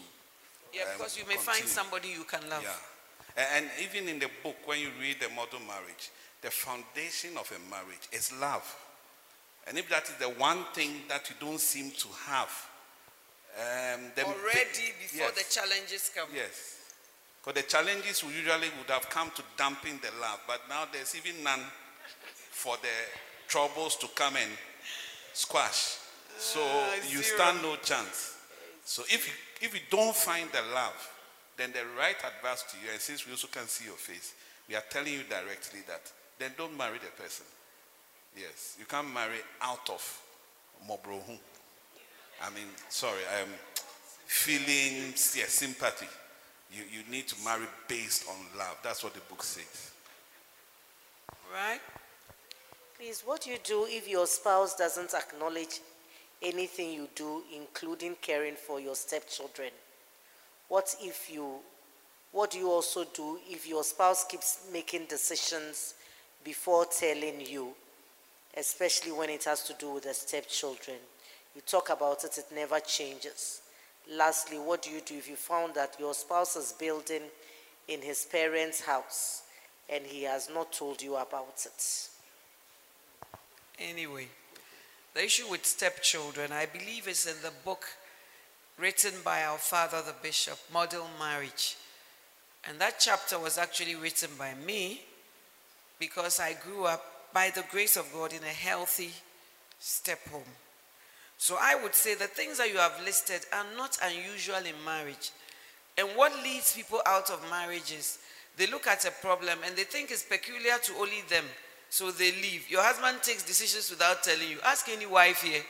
yeah, um, because you may find somebody you can love. Yeah. A- And even in the book, when you read the model marriage, the foundation of a marriage is love. And if that is the one thing that you don't seem to have, um, then Already before yes. the challenges come. Yes. Because the challenges we usually would have come to damping the love, but now there's even none for the troubles to come and squash. So Ah, you stand no chance. So if you, if you don't find the love, then the right advice to you, and since we also can see your face, we are telling you directly that then don't marry the person. Yes, you can't marry out of mobrohu. I mean, sorry, I'm feeling yeah, sympathy. You, you need to marry based on love. That's what the book says. Right? Please, what do you do if your spouse doesn't acknowledge anything you do, including caring for your stepchildren? What if you, what do you also do if your spouse keeps making decisions before telling you, especially when it has to do with the stepchildren? You talk about it, it never changes. Lastly, what do you do if you found that your spouse is building in his parents' house and he has not told you about it? Anyway, the issue with stepchildren, I believe, is in the book written by our father, the bishop, Model Marriage. And that chapter was actually written by me because I grew up, by the grace of God, in a healthy step home. So I would say the things that you have listed are not unusual in marriage. And what leads people out of marriage is they look at a problem and they think it's peculiar to only them. So they leave. Your husband takes decisions without telling you. Ask any wife here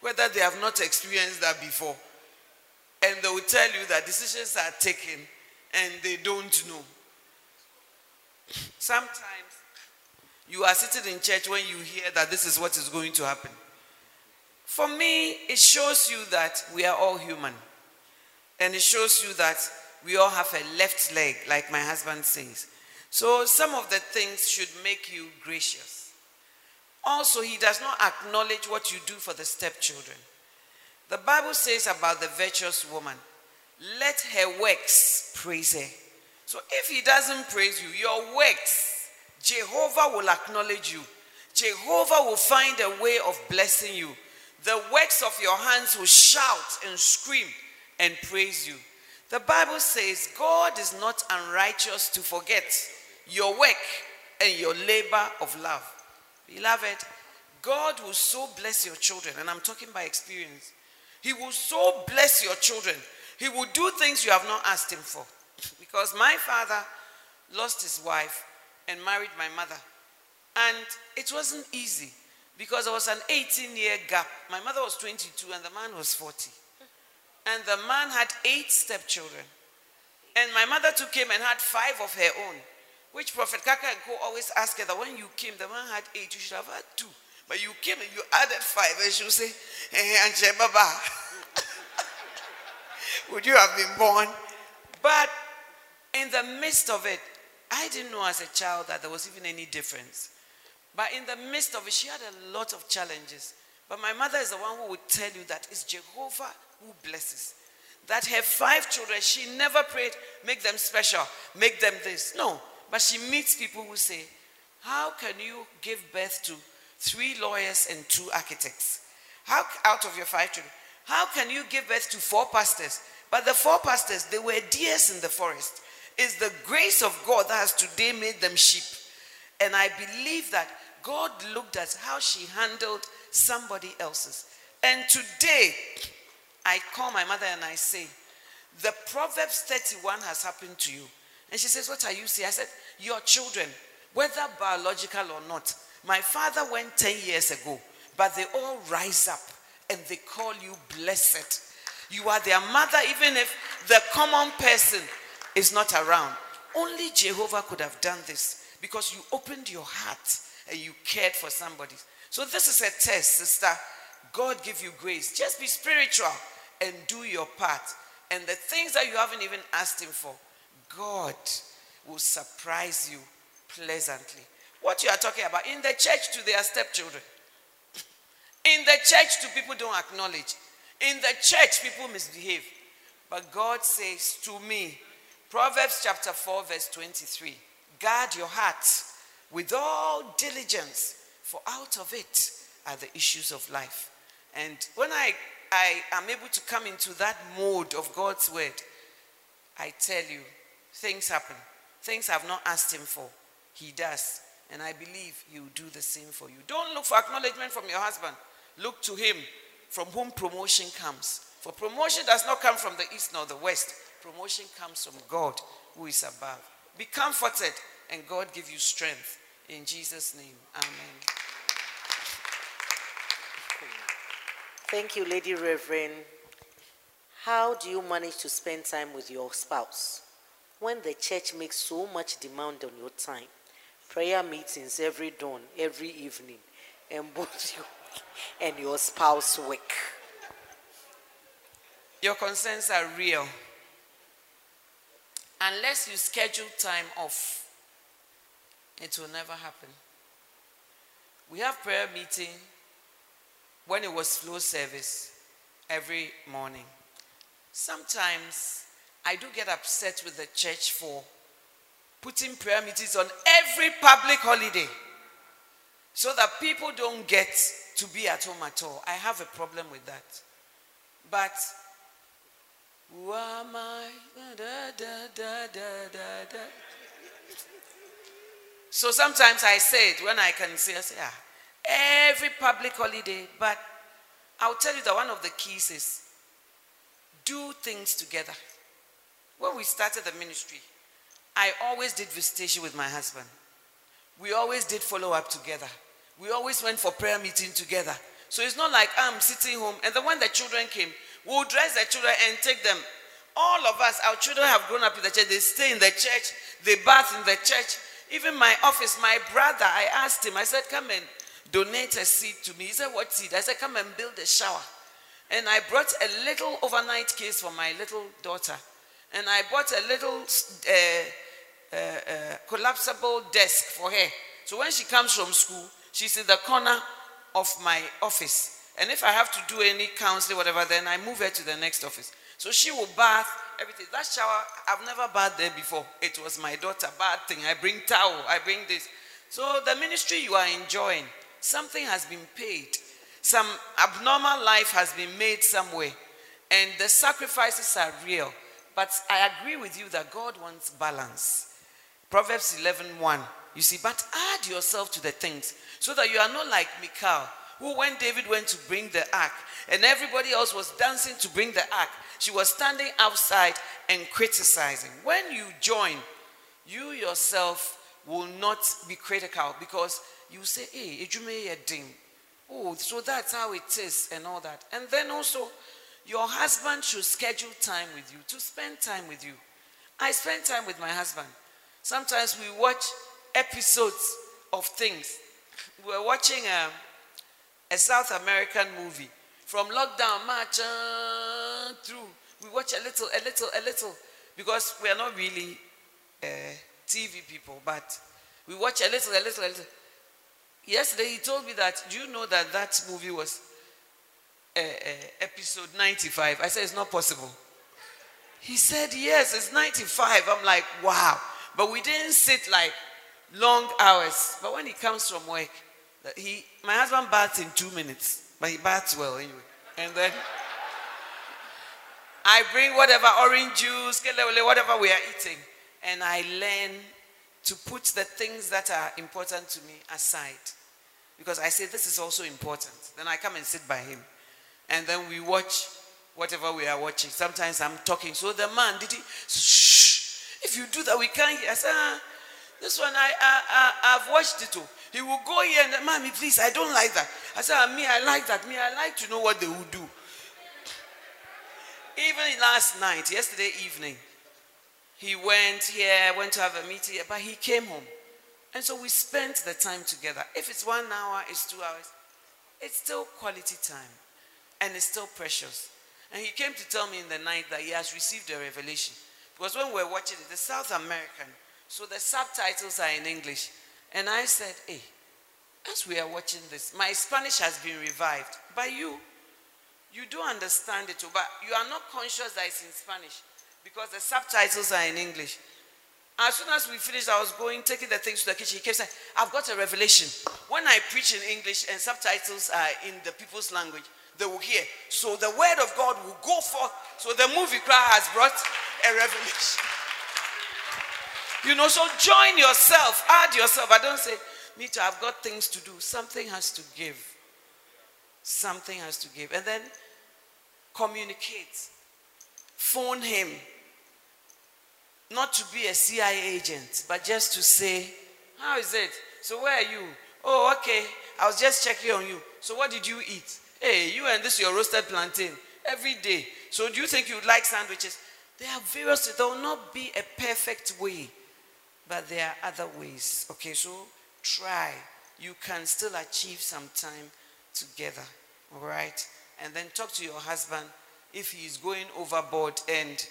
whether they have not experienced that before. And they will tell you that decisions are taken and they don't know. Sometimes you are sitting in church when you hear that this is what is going to happen. For me, it shows you that we are all human. And it shows you that we all have a left leg, like my husband says. So some of the things should make you gracious. Also, he does not acknowledge what you do for the stepchildren. The Bible says about the virtuous woman, let her works praise her. So if he doesn't praise you, your works, Jehovah will acknowledge you. Jehovah will find a way of blessing you. The works of your hands will shout and scream and praise you. The Bible says God is not unrighteous to forget your work and your labor of love. Beloved, God will so bless your children, and I'm talking by experience. He will so bless your children. He will do things you have not asked Him for. <laughs> Because my father lost his wife and married my mother. And it wasn't easy because there was an 18 year gap. My mother was 22 and the man was 40. And the man had eight stepchildren. And my mother too came and had five of her own, which Prophet Kaka and Co always ask her that when you came, the man had eight, you should have had two. But you came and you added five, and she would say, hey, Anche Baba, would you have been born? But in the midst of it, I didn't know as a child that there was even any difference. But in the midst of it, she had a lot of challenges. But my mother is the one who would tell you that it's Jehovah who blesses. That her five children, she never prayed, make them special, make them this. No. But she meets people who say, How can you give birth to three lawyers and two architects? How out of your five children? How can you give birth to four pastors? But the four pastors, they were deers in the forest. It's the grace of God that has today made them sheep. And I believe that God looked at how she handled somebody else's. And today, I call my mother and I say, The Proverbs 31 has happened to you. And she says, What are you saying? I said, Your children, whether biological or not. My father went 10 years ago, but they all rise up and they call you blessed. You are their mother, even if the common person is not around. Only Jehovah could have done this because you opened your heart and you cared for somebody. So, this is a test, sister. God give you grace. Just be spiritual and do your part. And the things that you haven't even asked Him for, God will surprise you pleasantly. What you are talking about in the church to their stepchildren, in the church to people don't acknowledge, in the church people misbehave. But God says to me, Proverbs chapter 4, verse 23 guard your heart with all diligence, for out of it are the issues of life. And when I, I am able to come into that mode of God's word, I tell you, things happen. Things I've not asked Him for. He does. And I believe He will do the same for you. Don't look for acknowledgement from your husband. Look to Him from whom promotion comes. For promotion does not come from the east nor the west. Promotion comes from God who is above. Be comforted and God give you strength. In Jesus' name, amen. Thank you, Lady Reverend. How do you manage to spend time with your spouse when the church makes so much demand on your time? Prayer meetings every dawn, every evening, and both you and your spouse work. Your concerns are real. Unless you schedule time off, it will never happen. We have prayer meeting when it was flow service every morning. Sometimes I do get upset with the church for putting prayer meetings on every public holiday so that people don't get to be at home at all. I have a problem with that. But who am I? Da, da, da, so sometimes I say it when I can say, I say, ah, every public holiday, but I'll tell you that one of the keys is do things together. When we started the ministry, I always did visitation with my husband. We always did follow up together. We always went for prayer meeting together. So it's not like ah, I'm sitting home and then when the children came, we'll dress the children and take them. All of us, our children have grown up in the church. They stay in the church, they bath in the church. Even my office, my brother, I asked him, I said, Come and donate a seed to me. He said, What seed? I said, Come and build a shower. And I brought a little overnight case for my little daughter. And I bought a little uh, uh, uh, collapsible desk for her. So when she comes from school, she's in the corner of my office. And if I have to do any counseling, whatever, then I move her to the next office. So she will bath, everything. That shower, I've never bathed there before. It was my daughter, bad thing. I bring towel, I bring this. So the ministry you are enjoying, something has been paid. Some abnormal life has been made somewhere. And the sacrifices are real. But I agree with you that God wants balance. Proverbs 11 1. You see, but add yourself to the things so that you are not like Michal, who, when David went to bring the ark and everybody else was dancing to bring the ark, she was standing outside and criticizing. When you join, you yourself will not be critical because you say, hey, Ejume dim. Oh, so that's how it is and all that. And then also, your husband should schedule time with you to spend time with you. I spend time with my husband. Sometimes we watch episodes of things. We were watching a, um, a South American movie from lockdown March through. We watch a little, a little, a little because we are not really uh, TV people, but we watch a little, a little, a little. Yesterday he told me that, do you know that that movie was uh, episode 95? I said, it's not possible. He said, yes, it's 95. I'm like, wow. But we didn't sit like long hours. But when he comes from work, he, my husband baths in two minutes, but he baths well anyway. And then I bring whatever orange juice, whatever we are eating, and I learn to put the things that are important to me aside. Because I say this is also important. Then I come and sit by him. And then we watch whatever we are watching. Sometimes I'm talking. So the man, did he? Shh. If you do that, we can't hear. I say, ah, this one, I, I, I, I've watched it all. He will go here and, mommy, please, I don't like that. I said, ah, me, I like that. Me, I like to know what they will do. Even last night, yesterday evening, he went here, went to have a meeting, but he came home. And so we spent the time together. If it's one hour, it's two hours, it's still quality time. And it's still precious. And he came to tell me in the night that he has received a revelation. Because when we were watching it, the South American, so the subtitles are in English. And I said, hey, as we are watching this, my Spanish has been revived. By you, you do understand it, but you are not conscious that it's in Spanish because the subtitles are in English. As soon as we finished, I was going, taking the things to the kitchen. He kept saying, I've got a revelation. When I preach in English and subtitles are in the people's language, they will hear. So the word of God will go forth. So the movie cry has brought a revelation. You know, so join yourself, add yourself. I don't say, me too, I've got things to do. Something has to give. Something has to give. And then communicate. Phone him. Not to be a CIA agent, but just to say, How is it? So where are you? Oh, okay. I was just checking on you. So what did you eat? Hey, you and this your roasted plantain every day. So do you think you like sandwiches? There are various, there will not be a perfect way, but there are other ways. Okay, so try. You can still achieve some time together. All right? And then talk to your husband if he is going overboard. And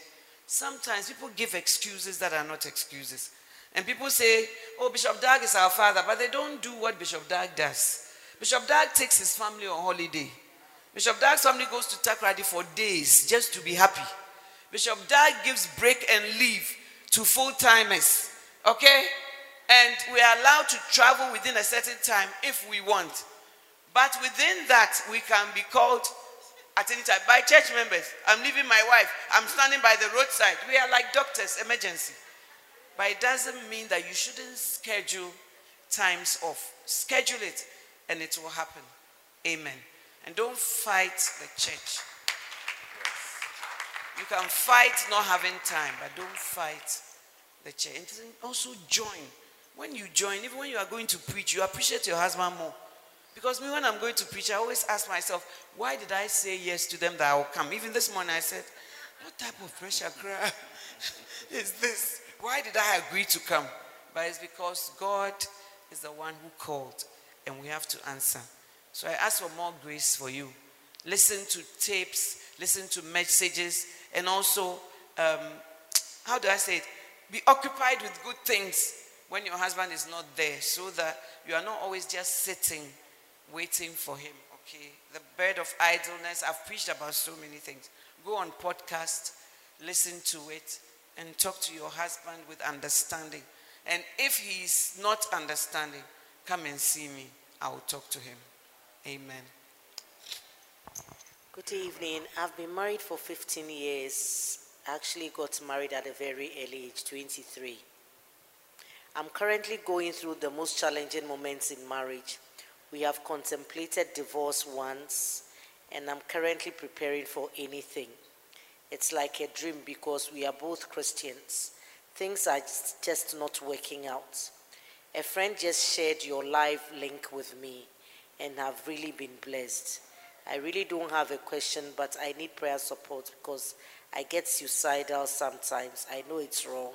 sometimes people give excuses that are not excuses. And people say, oh, Bishop Dag is our father, but they don't do what Bishop Dag does. Bishop Dag takes his family on holiday. Bishop Dag's family goes to Takoradi for days just to be happy. Bishop Dag gives break and leave to full timers. Okay? And we are allowed to travel within a certain time if we want. But within that, we can be called at any time by church members. I'm leaving my wife. I'm standing by the roadside. We are like doctors, emergency. But it doesn't mean that you shouldn't schedule times off. Schedule it and it will happen. Amen. And don't fight the church. You can fight not having time, but don't fight the church. And also join. When you join, even when you are going to preach, you appreciate your husband more. Because me, when I'm going to preach, I always ask myself, why did I say yes to them that I will come? Even this morning, I said, what type of pressure <laughs> is this? Why did I agree to come? But it's because God is the one who called, and we have to answer. So I ask for more grace for you. Listen to tapes, listen to messages, and also, um, how do I say it? Be occupied with good things when your husband is not there so that you are not always just sitting waiting for him. Okay? The bed of idleness. I've preached about so many things. Go on podcast, listen to it, and talk to your husband with understanding. And if he's not understanding, come and see me. I will talk to him. Amen. Good evening. I've been married for 15 years. I actually got married at a very early age, 23. I'm currently going through the most challenging moments in marriage We have contemplated divorce once, and I'm currently preparing for anything. It's like a dream because we are both Christians. Things are just not working out. A friend just shared your live link with me and have really been blessed. I really don't have a question, but I need prayer support because I get suicidal sometimes. I know it's wrong.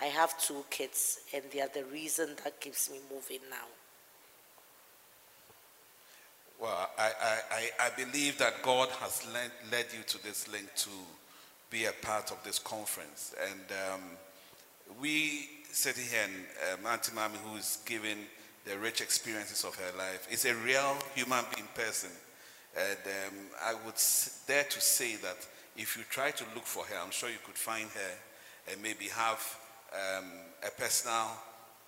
I have two kids, and they are the reason that keeps me moving now. Well, I, I, I, believe that God has led, led you to this link to be a part of this conference. And um, we sitting here, and um, Auntie Mami, who is giving the rich experiences of her life, is a real human being person. And um, I would dare to say that if you try to look for her, I'm sure you could find her and maybe have um, a personal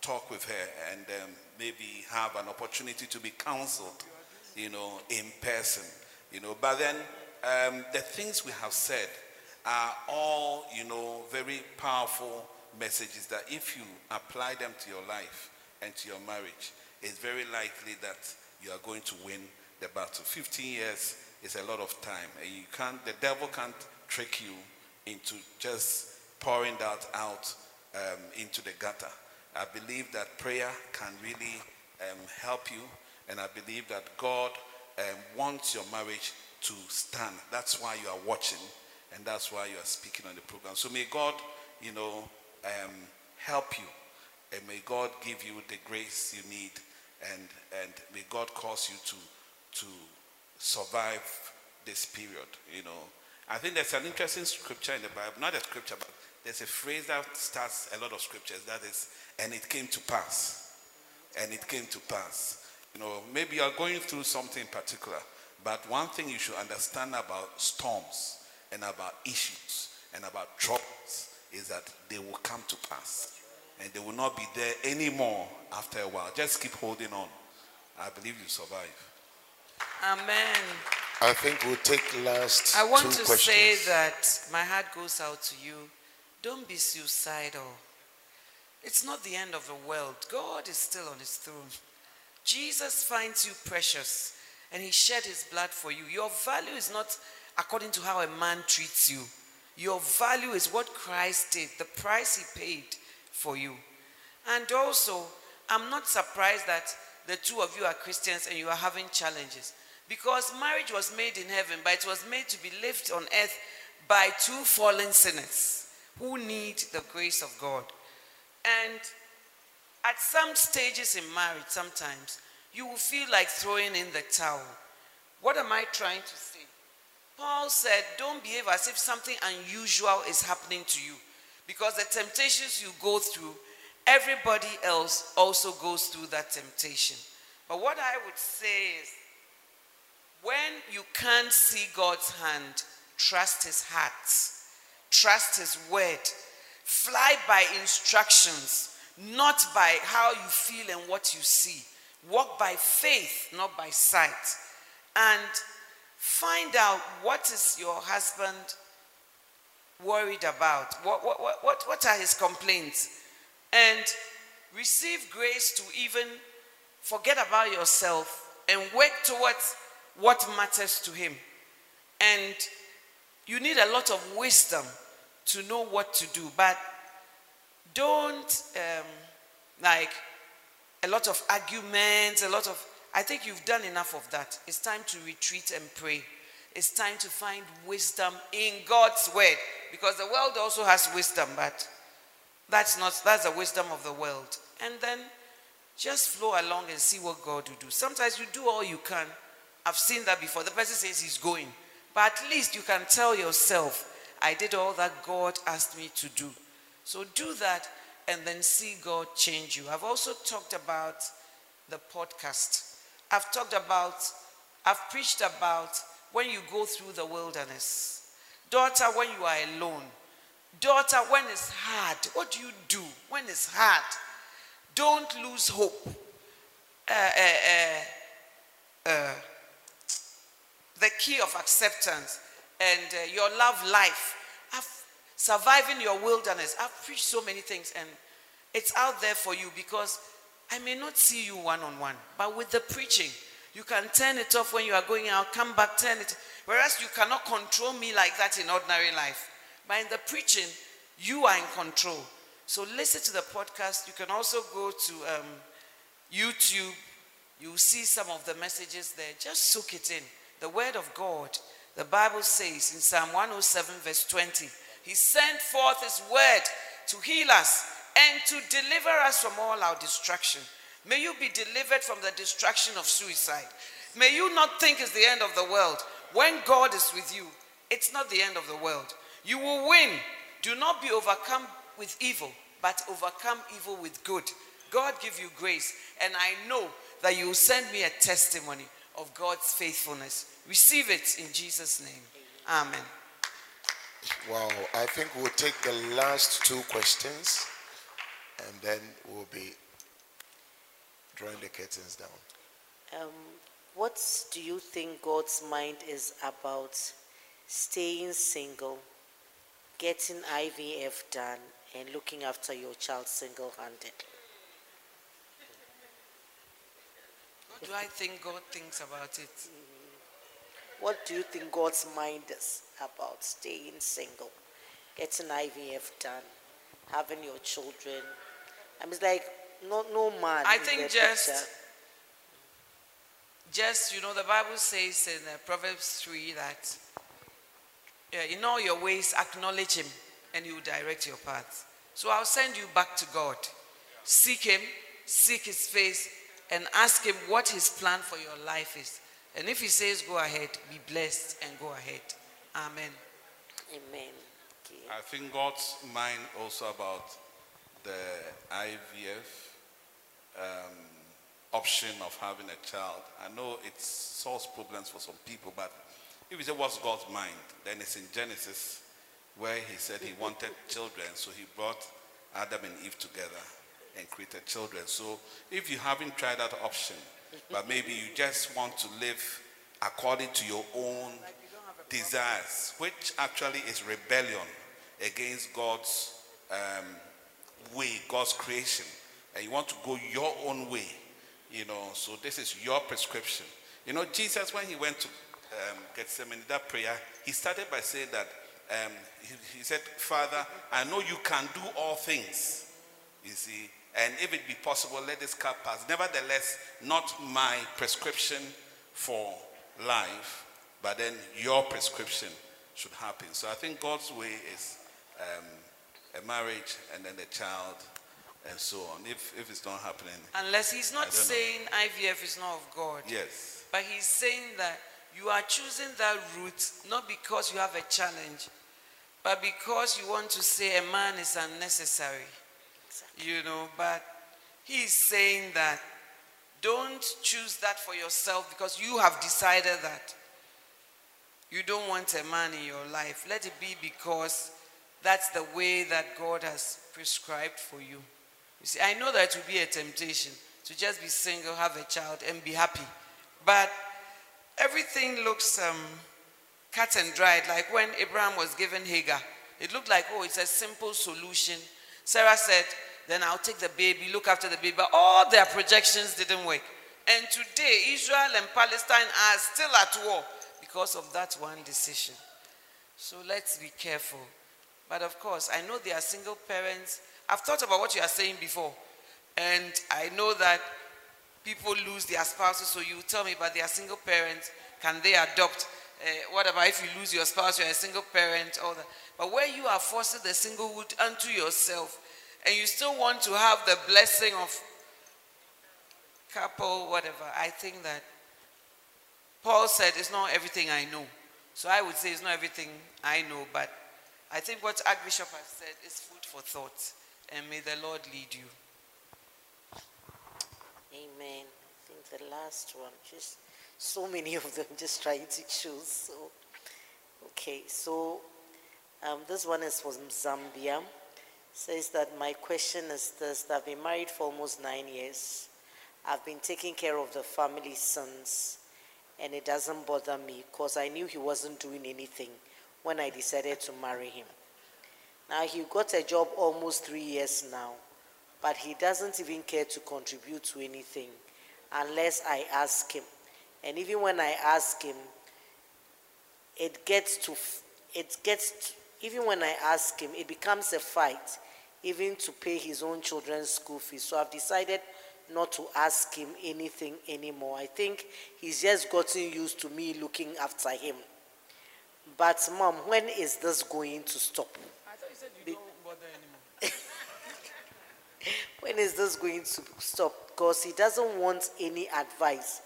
talk with her and um, maybe have an opportunity to be counseled, you know, in person, you know. But then um, the things we have said are all, you know, very powerful messages that if you apply them to your life and to your marriage, it's very likely that you are going to win the battle. 15 years is a lot of time, and you can't. The devil can't trick you into just pouring that out um, into the gutter. I believe that prayer can really um, help you, and I believe that God um, wants your marriage to stand. That's why you are watching, and that's why you are speaking on the program. So may God, you know, um, help you, and may God give you the grace you need, and and may God cause you to to survive this period. You know, I think there's an interesting scripture in the Bible, not a scripture, but there's a phrase that starts a lot of scriptures that is, and it came to pass. And it came to pass. You know, maybe you're going through something in particular, but one thing you should understand about storms and about issues and about troubles is that they will come to pass. And they will not be there anymore after a while. Just keep holding on. I believe you survive. Amen. I think we'll take last I want two to questions. say that my heart goes out to you. Don't be suicidal. It's not the end of the world. God is still on his throne. Jesus finds you precious and he shed his blood for you. Your value is not according to how a man treats you. Your value is what Christ did, the price he paid for you. And also, I'm not surprised that the two of you are Christians and you are having challenges. Because marriage was made in heaven, but it was made to be lived on earth by two fallen sinners who need the grace of God. And at some stages in marriage, sometimes, you will feel like throwing in the towel. What am I trying to say? Paul said, Don't behave as if something unusual is happening to you. Because the temptations you go through, everybody else also goes through that temptation. But what I would say is, when you can't see God's hand, trust his heart, trust his word, fly by instructions, not by how you feel and what you see. Walk by faith, not by sight. And find out what is your husband worried about. What, what, what, what, are his complaints? And receive grace to even forget about yourself and work towards what matters to him. And you need a lot of wisdom to know what to do. But don't, um, like, a lot of arguments, a lot of. I think you've done enough of that. It's time to retreat and pray. It's time to find wisdom in God's word because the world also has wisdom, but that's not that's the wisdom of the world. And then just flow along and see what God will do. Sometimes you do all you can. I've seen that before. The person says he's going, but at least you can tell yourself, I did all that God asked me to do. So do that and then see God change you. I've also talked about the podcast. I've talked about, I've preached about when you go through the wilderness. Daughter, when you are alone. Daughter, when it's hard. What do you do when it's hard? Don't lose hope. Uh, uh, uh, uh the key of acceptance and uh, your love life. I've surviving your wilderness. I've preached so many things and it's out there for you because I may not see you one on one, but with the preaching, you can turn it off when you are going out, come back, turn it. Whereas you cannot control me like that in ordinary life. But in the preaching, you are in control. So listen to the podcast. You can also go to um, YouTube. You'll see some of the messages there. Just soak it in. The Word of God. The Bible says in Psalm 107, verse 20, He sent forth His Word to heal us and to deliver us from all our distraction. May you be delivered from the distraction of suicide. May you not think it's the end of the world. When God is with you, it's not the end of the world. You will win. Do not be overcome with evil, but overcome evil with good. God give you grace, and I know that you will send me a testimony of God's faithfulness. Receive it in Jesus' name. Amen. Wow, I think we'll take the last two questions and then we'll be drawing the curtains down. Um, what do you think God's mind is about staying single, getting IVF done, and looking after your child single handed? What do I think God thinks about it? What do you think God's mind is about staying single, getting IVF done, having your children? I mean, it's like no, no man. I think just, picture. just you know, the Bible says in uh, Proverbs three that uh, in all your ways acknowledge Him, and He will direct your path. So I'll send you back to God. Seek Him, seek His face, and ask Him what His plan for your life is. And if He says go ahead, be blessed and go ahead. Amen. Amen. Okay. I think God's mind also about the IVF um, option of having a child. I know it solves problems for some people, but if you say what's God's mind, then it's in Genesis where he said he wanted <laughs> children, so he brought Adam and Eve together and created children. So if you haven't tried that option, but maybe you just want to live according to your own desires, which actually is rebellion against God's um, way, God's creation, and you want to go your own way, you know, so this is your prescription. You know, Jesus, when he went to um, Gethsemane, that prayer, he started by saying that um, he, he said, Father, I know you can do all things, you see, and if it be possible, let this cup pass. Nevertheless, not my prescription for life, but then your prescription should happen. So I think God's way is um, a marriage and then a child and so on. If, if it's not happening, Unless He's not don't know. saying IVF is not of God. yes. But he's saying that you are choosing that route not because you have a challenge, but because you want to say a man is unnecessary. Exactly. You know, but he's saying that don't choose that for yourself because you have decided that you don't want a man in your life. Let it be because that's the way that God has prescribed for you. You see, I know that it will be a temptation to just be single, have a child, and be happy. But everything looks um, cut and dried. Like when Abraham was given Hagar, it looked like, oh, it's a simple solution. Sarah said, then I'll take the baby, look after the baby. But all their projections didn't work. And today, Israel and Palestine are still at war because of that one decision. So let's be careful. But of course, I know there are single parents. I've thought about what you are saying before. And I know that people lose their spouses, so you tell me, but they are single parents. Can they adopt? Uh, what about if you lose your spouse, you're a single parent, all that. But where you are forcing the singlehood unto yourself, and you still want to have the blessing of couple, whatever, I think that Paul said it's not everything I know. So I would say it's not everything I know, but I think what Archbishop has said is food for thought. And may the Lord lead you. Amen. I think the last one, just so many of them <laughs> just trying to choose. So, okay, so um, this one is from Zambia. Says that my question is this: that I've been married for almost nine years. I've been taking care of the family since, and it doesn't bother me because I knew he wasn't doing anything when I decided to marry him. Now he got a job almost three years now, but he doesn't even care to contribute to anything unless I ask him. And even when I ask him, it gets to, it gets, to, even when I ask him, it becomes a fight, even to pay his own children's school fees. So I've decided not to ask him anything anymore. I think he's just gotten used to me looking after him. But mom, when is this going to stop? I thought you said Be- you don't bother anymore. <laughs> When is this going to stop? Because he doesn't want any advice,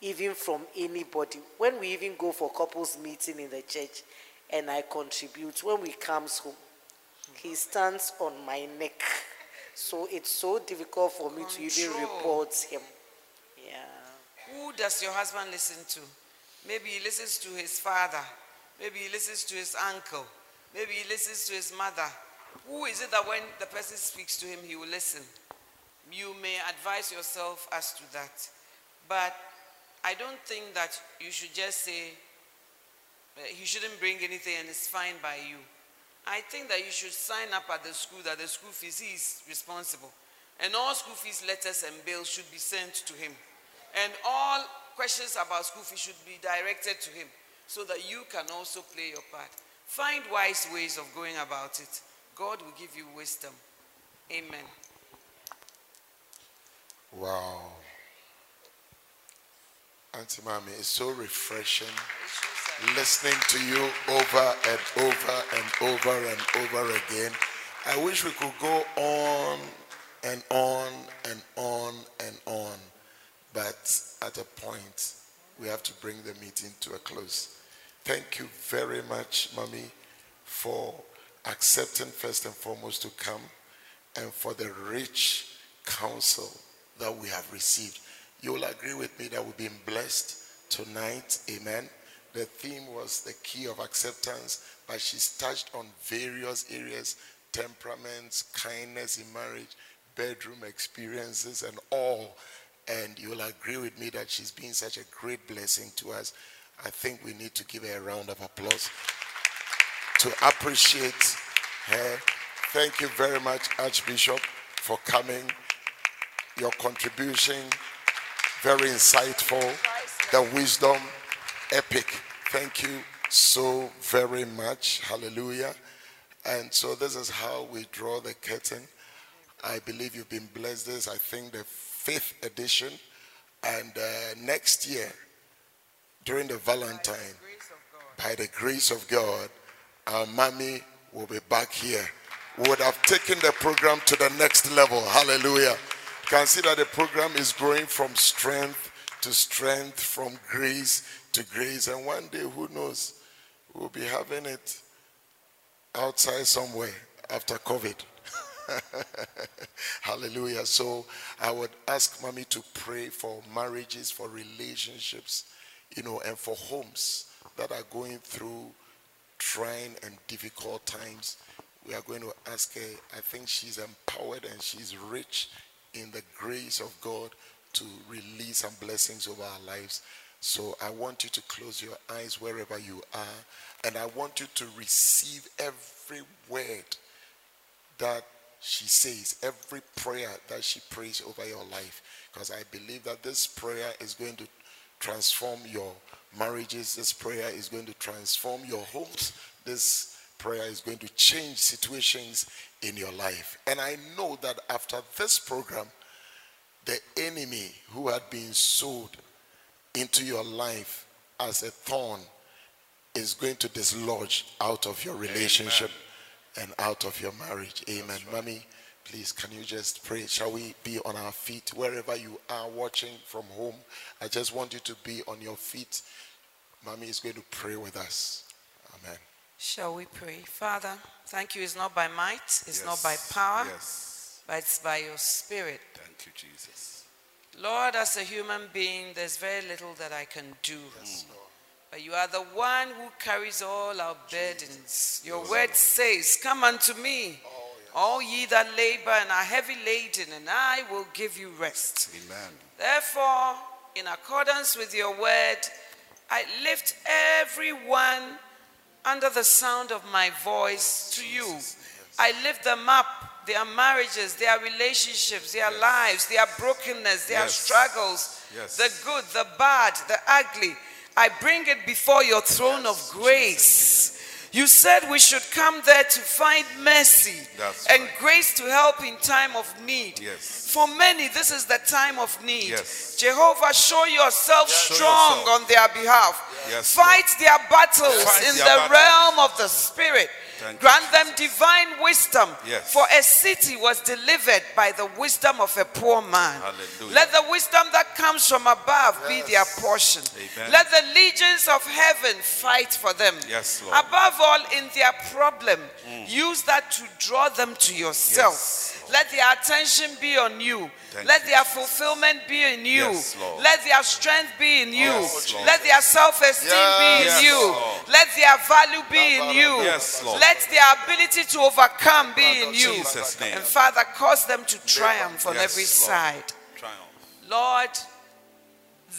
even from anybody. When we even go for couples meeting in the church and I contribute, when we comes home, he mm-hmm. stands on my neck. So it's so difficult for me to even report him. Yeah. Who does your husband listen to? Maybe he listens to his father. Maybe he listens to his uncle. Maybe he listens to his mother. Who is it that when the person speaks to him, he will listen? You may advise yourself as to that. But I don't think that you should just say uh, he shouldn't bring anything and it's fine by you. I think that you should sign up at the school that the school fees he is responsible. And all school fees letters and bills should be sent to him. And all questions about school fees should be directed to him so that you can also play your part. Find wise ways of going about it. God will give you wisdom. Amen. Wow. Auntie Mommy, it's so refreshing listening to you over and over and over and over again. I wish we could go on and on and on and on, but at a point, we have to bring the meeting to a close. Thank you very much, Mommy, for accepting first and foremost to come and for the rich counsel that we have received. You will agree with me that we've been blessed tonight. Amen. The theme was the key of acceptance, but she's touched on various areas temperaments, kindness in marriage, bedroom experiences, and all. And you'll agree with me that she's been such a great blessing to us. I think we need to give her a round of applause to appreciate her. Thank you very much, Archbishop, for coming. Your contribution, very insightful. The wisdom, epic. Thank you so very much. Hallelujah. And so this is how we draw the curtain. I believe you've been blessed. This, I think, the fifth edition. And uh, next year, during the Valentine, by the grace of God, our mommy will be back here. We would have taken the program to the next level. Hallelujah. You can see that the program is growing from strength to strength, from grace to grace. And one day, who knows, we'll be having it outside somewhere after COVID. <laughs> Hallelujah. So I would ask mommy to pray for marriages, for relationships, you know, and for homes that are going through trying and difficult times. We are going to ask her. I think she's empowered and she's rich in the grace of God to release some blessings over our lives. So I want you to close your eyes wherever you are, and I want you to receive every word that she says, every prayer that she prays over your life. Because I believe that this prayer is going to transform your marriages, this prayer is going to transform your homes, this prayer is going to change situations in your life. And I know that after this program, the enemy who had been sowed into your life as a thorn is going to dislodge out of your relationship and out of your marriage. Amen. Mommy, please, can you just pray? Shall we be on our feet wherever you are watching from home? I just want you to be on your feet. Mommy is going to pray with us. Amen. Shall we pray? Father, thank you. It's not by might, it's not by power, Yes. but it's by your spirit. Thank you, Jesus. Lord, as a human being, there's very little that I can do. But you are the one who carries all our burdens. Your word says, Come unto me, oh, all ye that labor and are heavy laden, and I will give you rest. Amen. Therefore, in accordance with your word, I lift everyone under the sound of my voice to you. I lift them up their marriages, their relationships, their lives, their brokenness, their Yes. struggles, Yes. the good, the bad, the ugly. I bring it before your throne of grace. You said we should come there to find mercy That's and right. grace to help in time of need. Yes. For many, this is the time of need. Yes. Jehovah, show yourself Show strong yourself. on their behalf. Yes, Fight their battles Fight in their the battles. realm of the Spirit. Thank you, Grant them divine wisdom. Yes. For a city was delivered by the wisdom of a poor man. Hallelujah. Let the wisdom that comes from above be their portion. Amen. Let the legions of heaven fight for them. Yes, Lord. Above all, in their problem, mm. use that to draw them to yourself. Yes, Let their attention be on you. Thank Let you, their fulfillment be in you. Yes, Let their strength be in you. Yes, Let their self esteem be in you. Lord. Let their value be in you. Lord. Let their ability to overcome be in you. Jesus' name. And Father, cause them to triumph on every Lord. side. Triumph. Lord,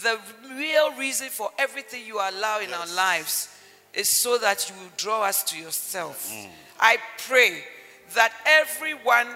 the real reason for everything you allow in our lives is so that you will draw us to yourself. Mm. I pray that everyone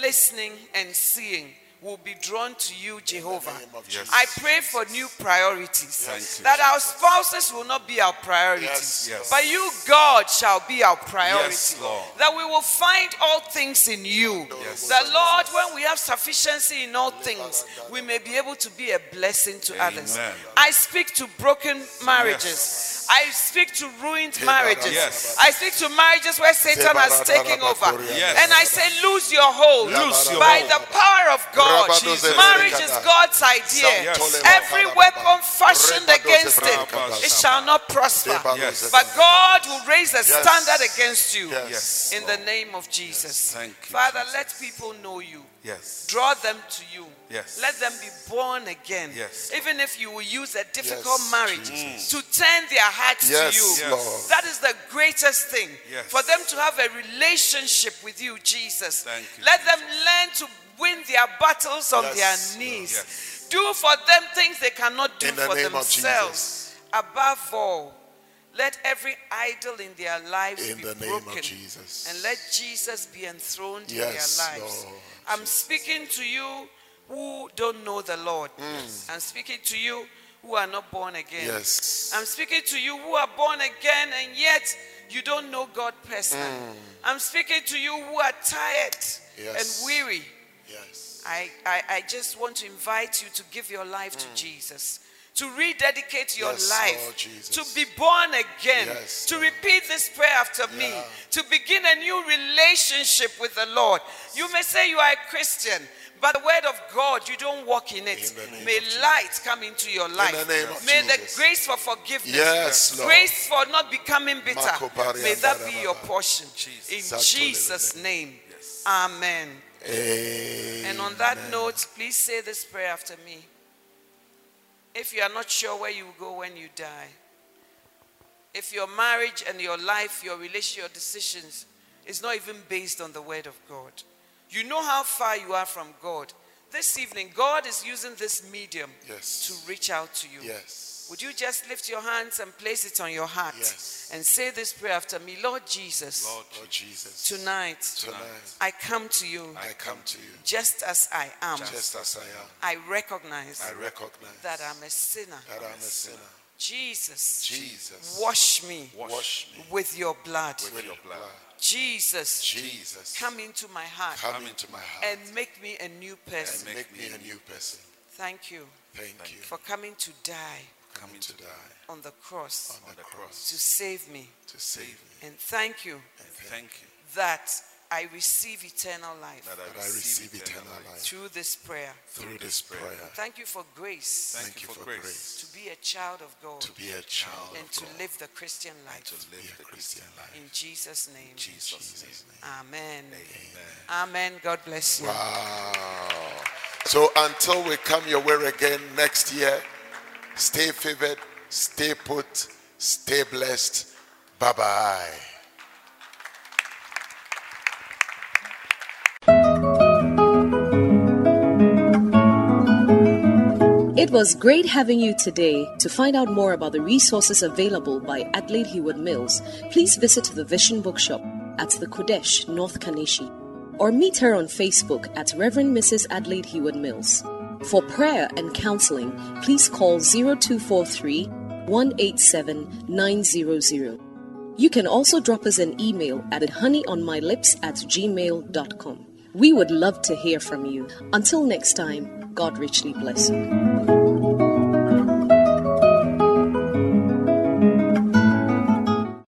listening and seeing will be drawn to you, Jehovah. Yes. I pray for new priorities. You, that our spouses will not be our priorities, Yes. Yes. But you, God, shall be our priority. Yes. That we will find all things in you. Yes. That, Lord, when we have sufficiency in all things, we may be able to be a blessing to others. I speak to broken marriages. I speak to ruined marriages. Yes. I speak to marriages where Satan has taken over. Yes. And I say, lose your hold. Loose your By hold. the power of God. Jesus. Marriage is God's idea. Yes. Every weapon fashioned against it, it shall not prosper. Yes. But God will raise a standard against you. Yes. Yes. In the name of Jesus. Thank you, Father, let people know you. Yes. Draw them to you. Yes. Let them be born again. Yes. Even if you will use a difficult Yes, marriage Jesus. to turn their hearts Yes, to you. Yes. That is the greatest thing. Yes. For them to have a relationship with you, Jesus. Thank you, Let them learn to win their battles on Yes, their knees. Yes. Do for them things they cannot do the for themselves. Above all, let every idol in their lives In be the name broken. of Jesus. And let Jesus be enthroned Yes, in their lives. Lord I'm speaking to you who don't know the Lord. Mm. I'm speaking to you who are not born again. Yes. I'm speaking to you who are born again and yet you don't know God personally. Mm. I'm speaking to you who are tired Yes. and weary. Yes. I, I, I just want to invite you to give your life to Jesus, to rededicate your. Yes, life, to be born again, Yes, to Lord. repeat this prayer after me, to begin a new relationship with the Lord. You may say you are a Christian. But the word of God, you don't walk in it. In May light come into your life. the May the grace for forgiveness, Yes, Lord. grace for not becoming bitter, may that be your portion. Jesus. In Jesus' name. Amen. Amen. And on that note, please say this prayer after me. If you are not sure where you will go when you die, if your marriage and your life, your relationship, your decisions is not even based on the word of God, you know how far you are from God. This evening, God is using this medium Yes. to reach out to you. Yes. Would you just lift your hands and place it on your heart Yes. and say this prayer after me? Lord Jesus, Lord, Jesus. tonight Tonight, I come to you I come to you just as I am. just as I am. I recognize I recognize that I'm a sinner. that I'm a sinner. Jesus, Jesus, wash me wash me with your blood. with your blood. Jesus, Jesus, come into my heart come into my heart and make me a new person. and make me a new person. Thank you Thank you for coming to die coming to die on the cross on the cross to save me. to save me. And thank you thank you that I receive eternal life that That I I receive receive eternal life through this prayer. through this prayer. Thank you for grace Thank you for grace to be a child of God To be a child and of to God. live the Christian life. live Be a the Christian life. In Jesus' name. Jesus' name. Jesus' name. Amen. Amen. God bless you. Wow. So until we come your way again next year, stay favored, stay put, stay blessed. Bye bye. It was great having you today. To find out more about the resources available by Adelaide Heward Mills, please visit the Vision Bookshop at the Qodesh, North Kaneshie. or meet her on Facebook at Reverend Mrs. Adelaide Heward Mills. For prayer and counseling, please call 0243 187 900. You can also drop us an email at honeyonmylips at gmail.com. We would love to hear from you. Until next time, God richly bless you.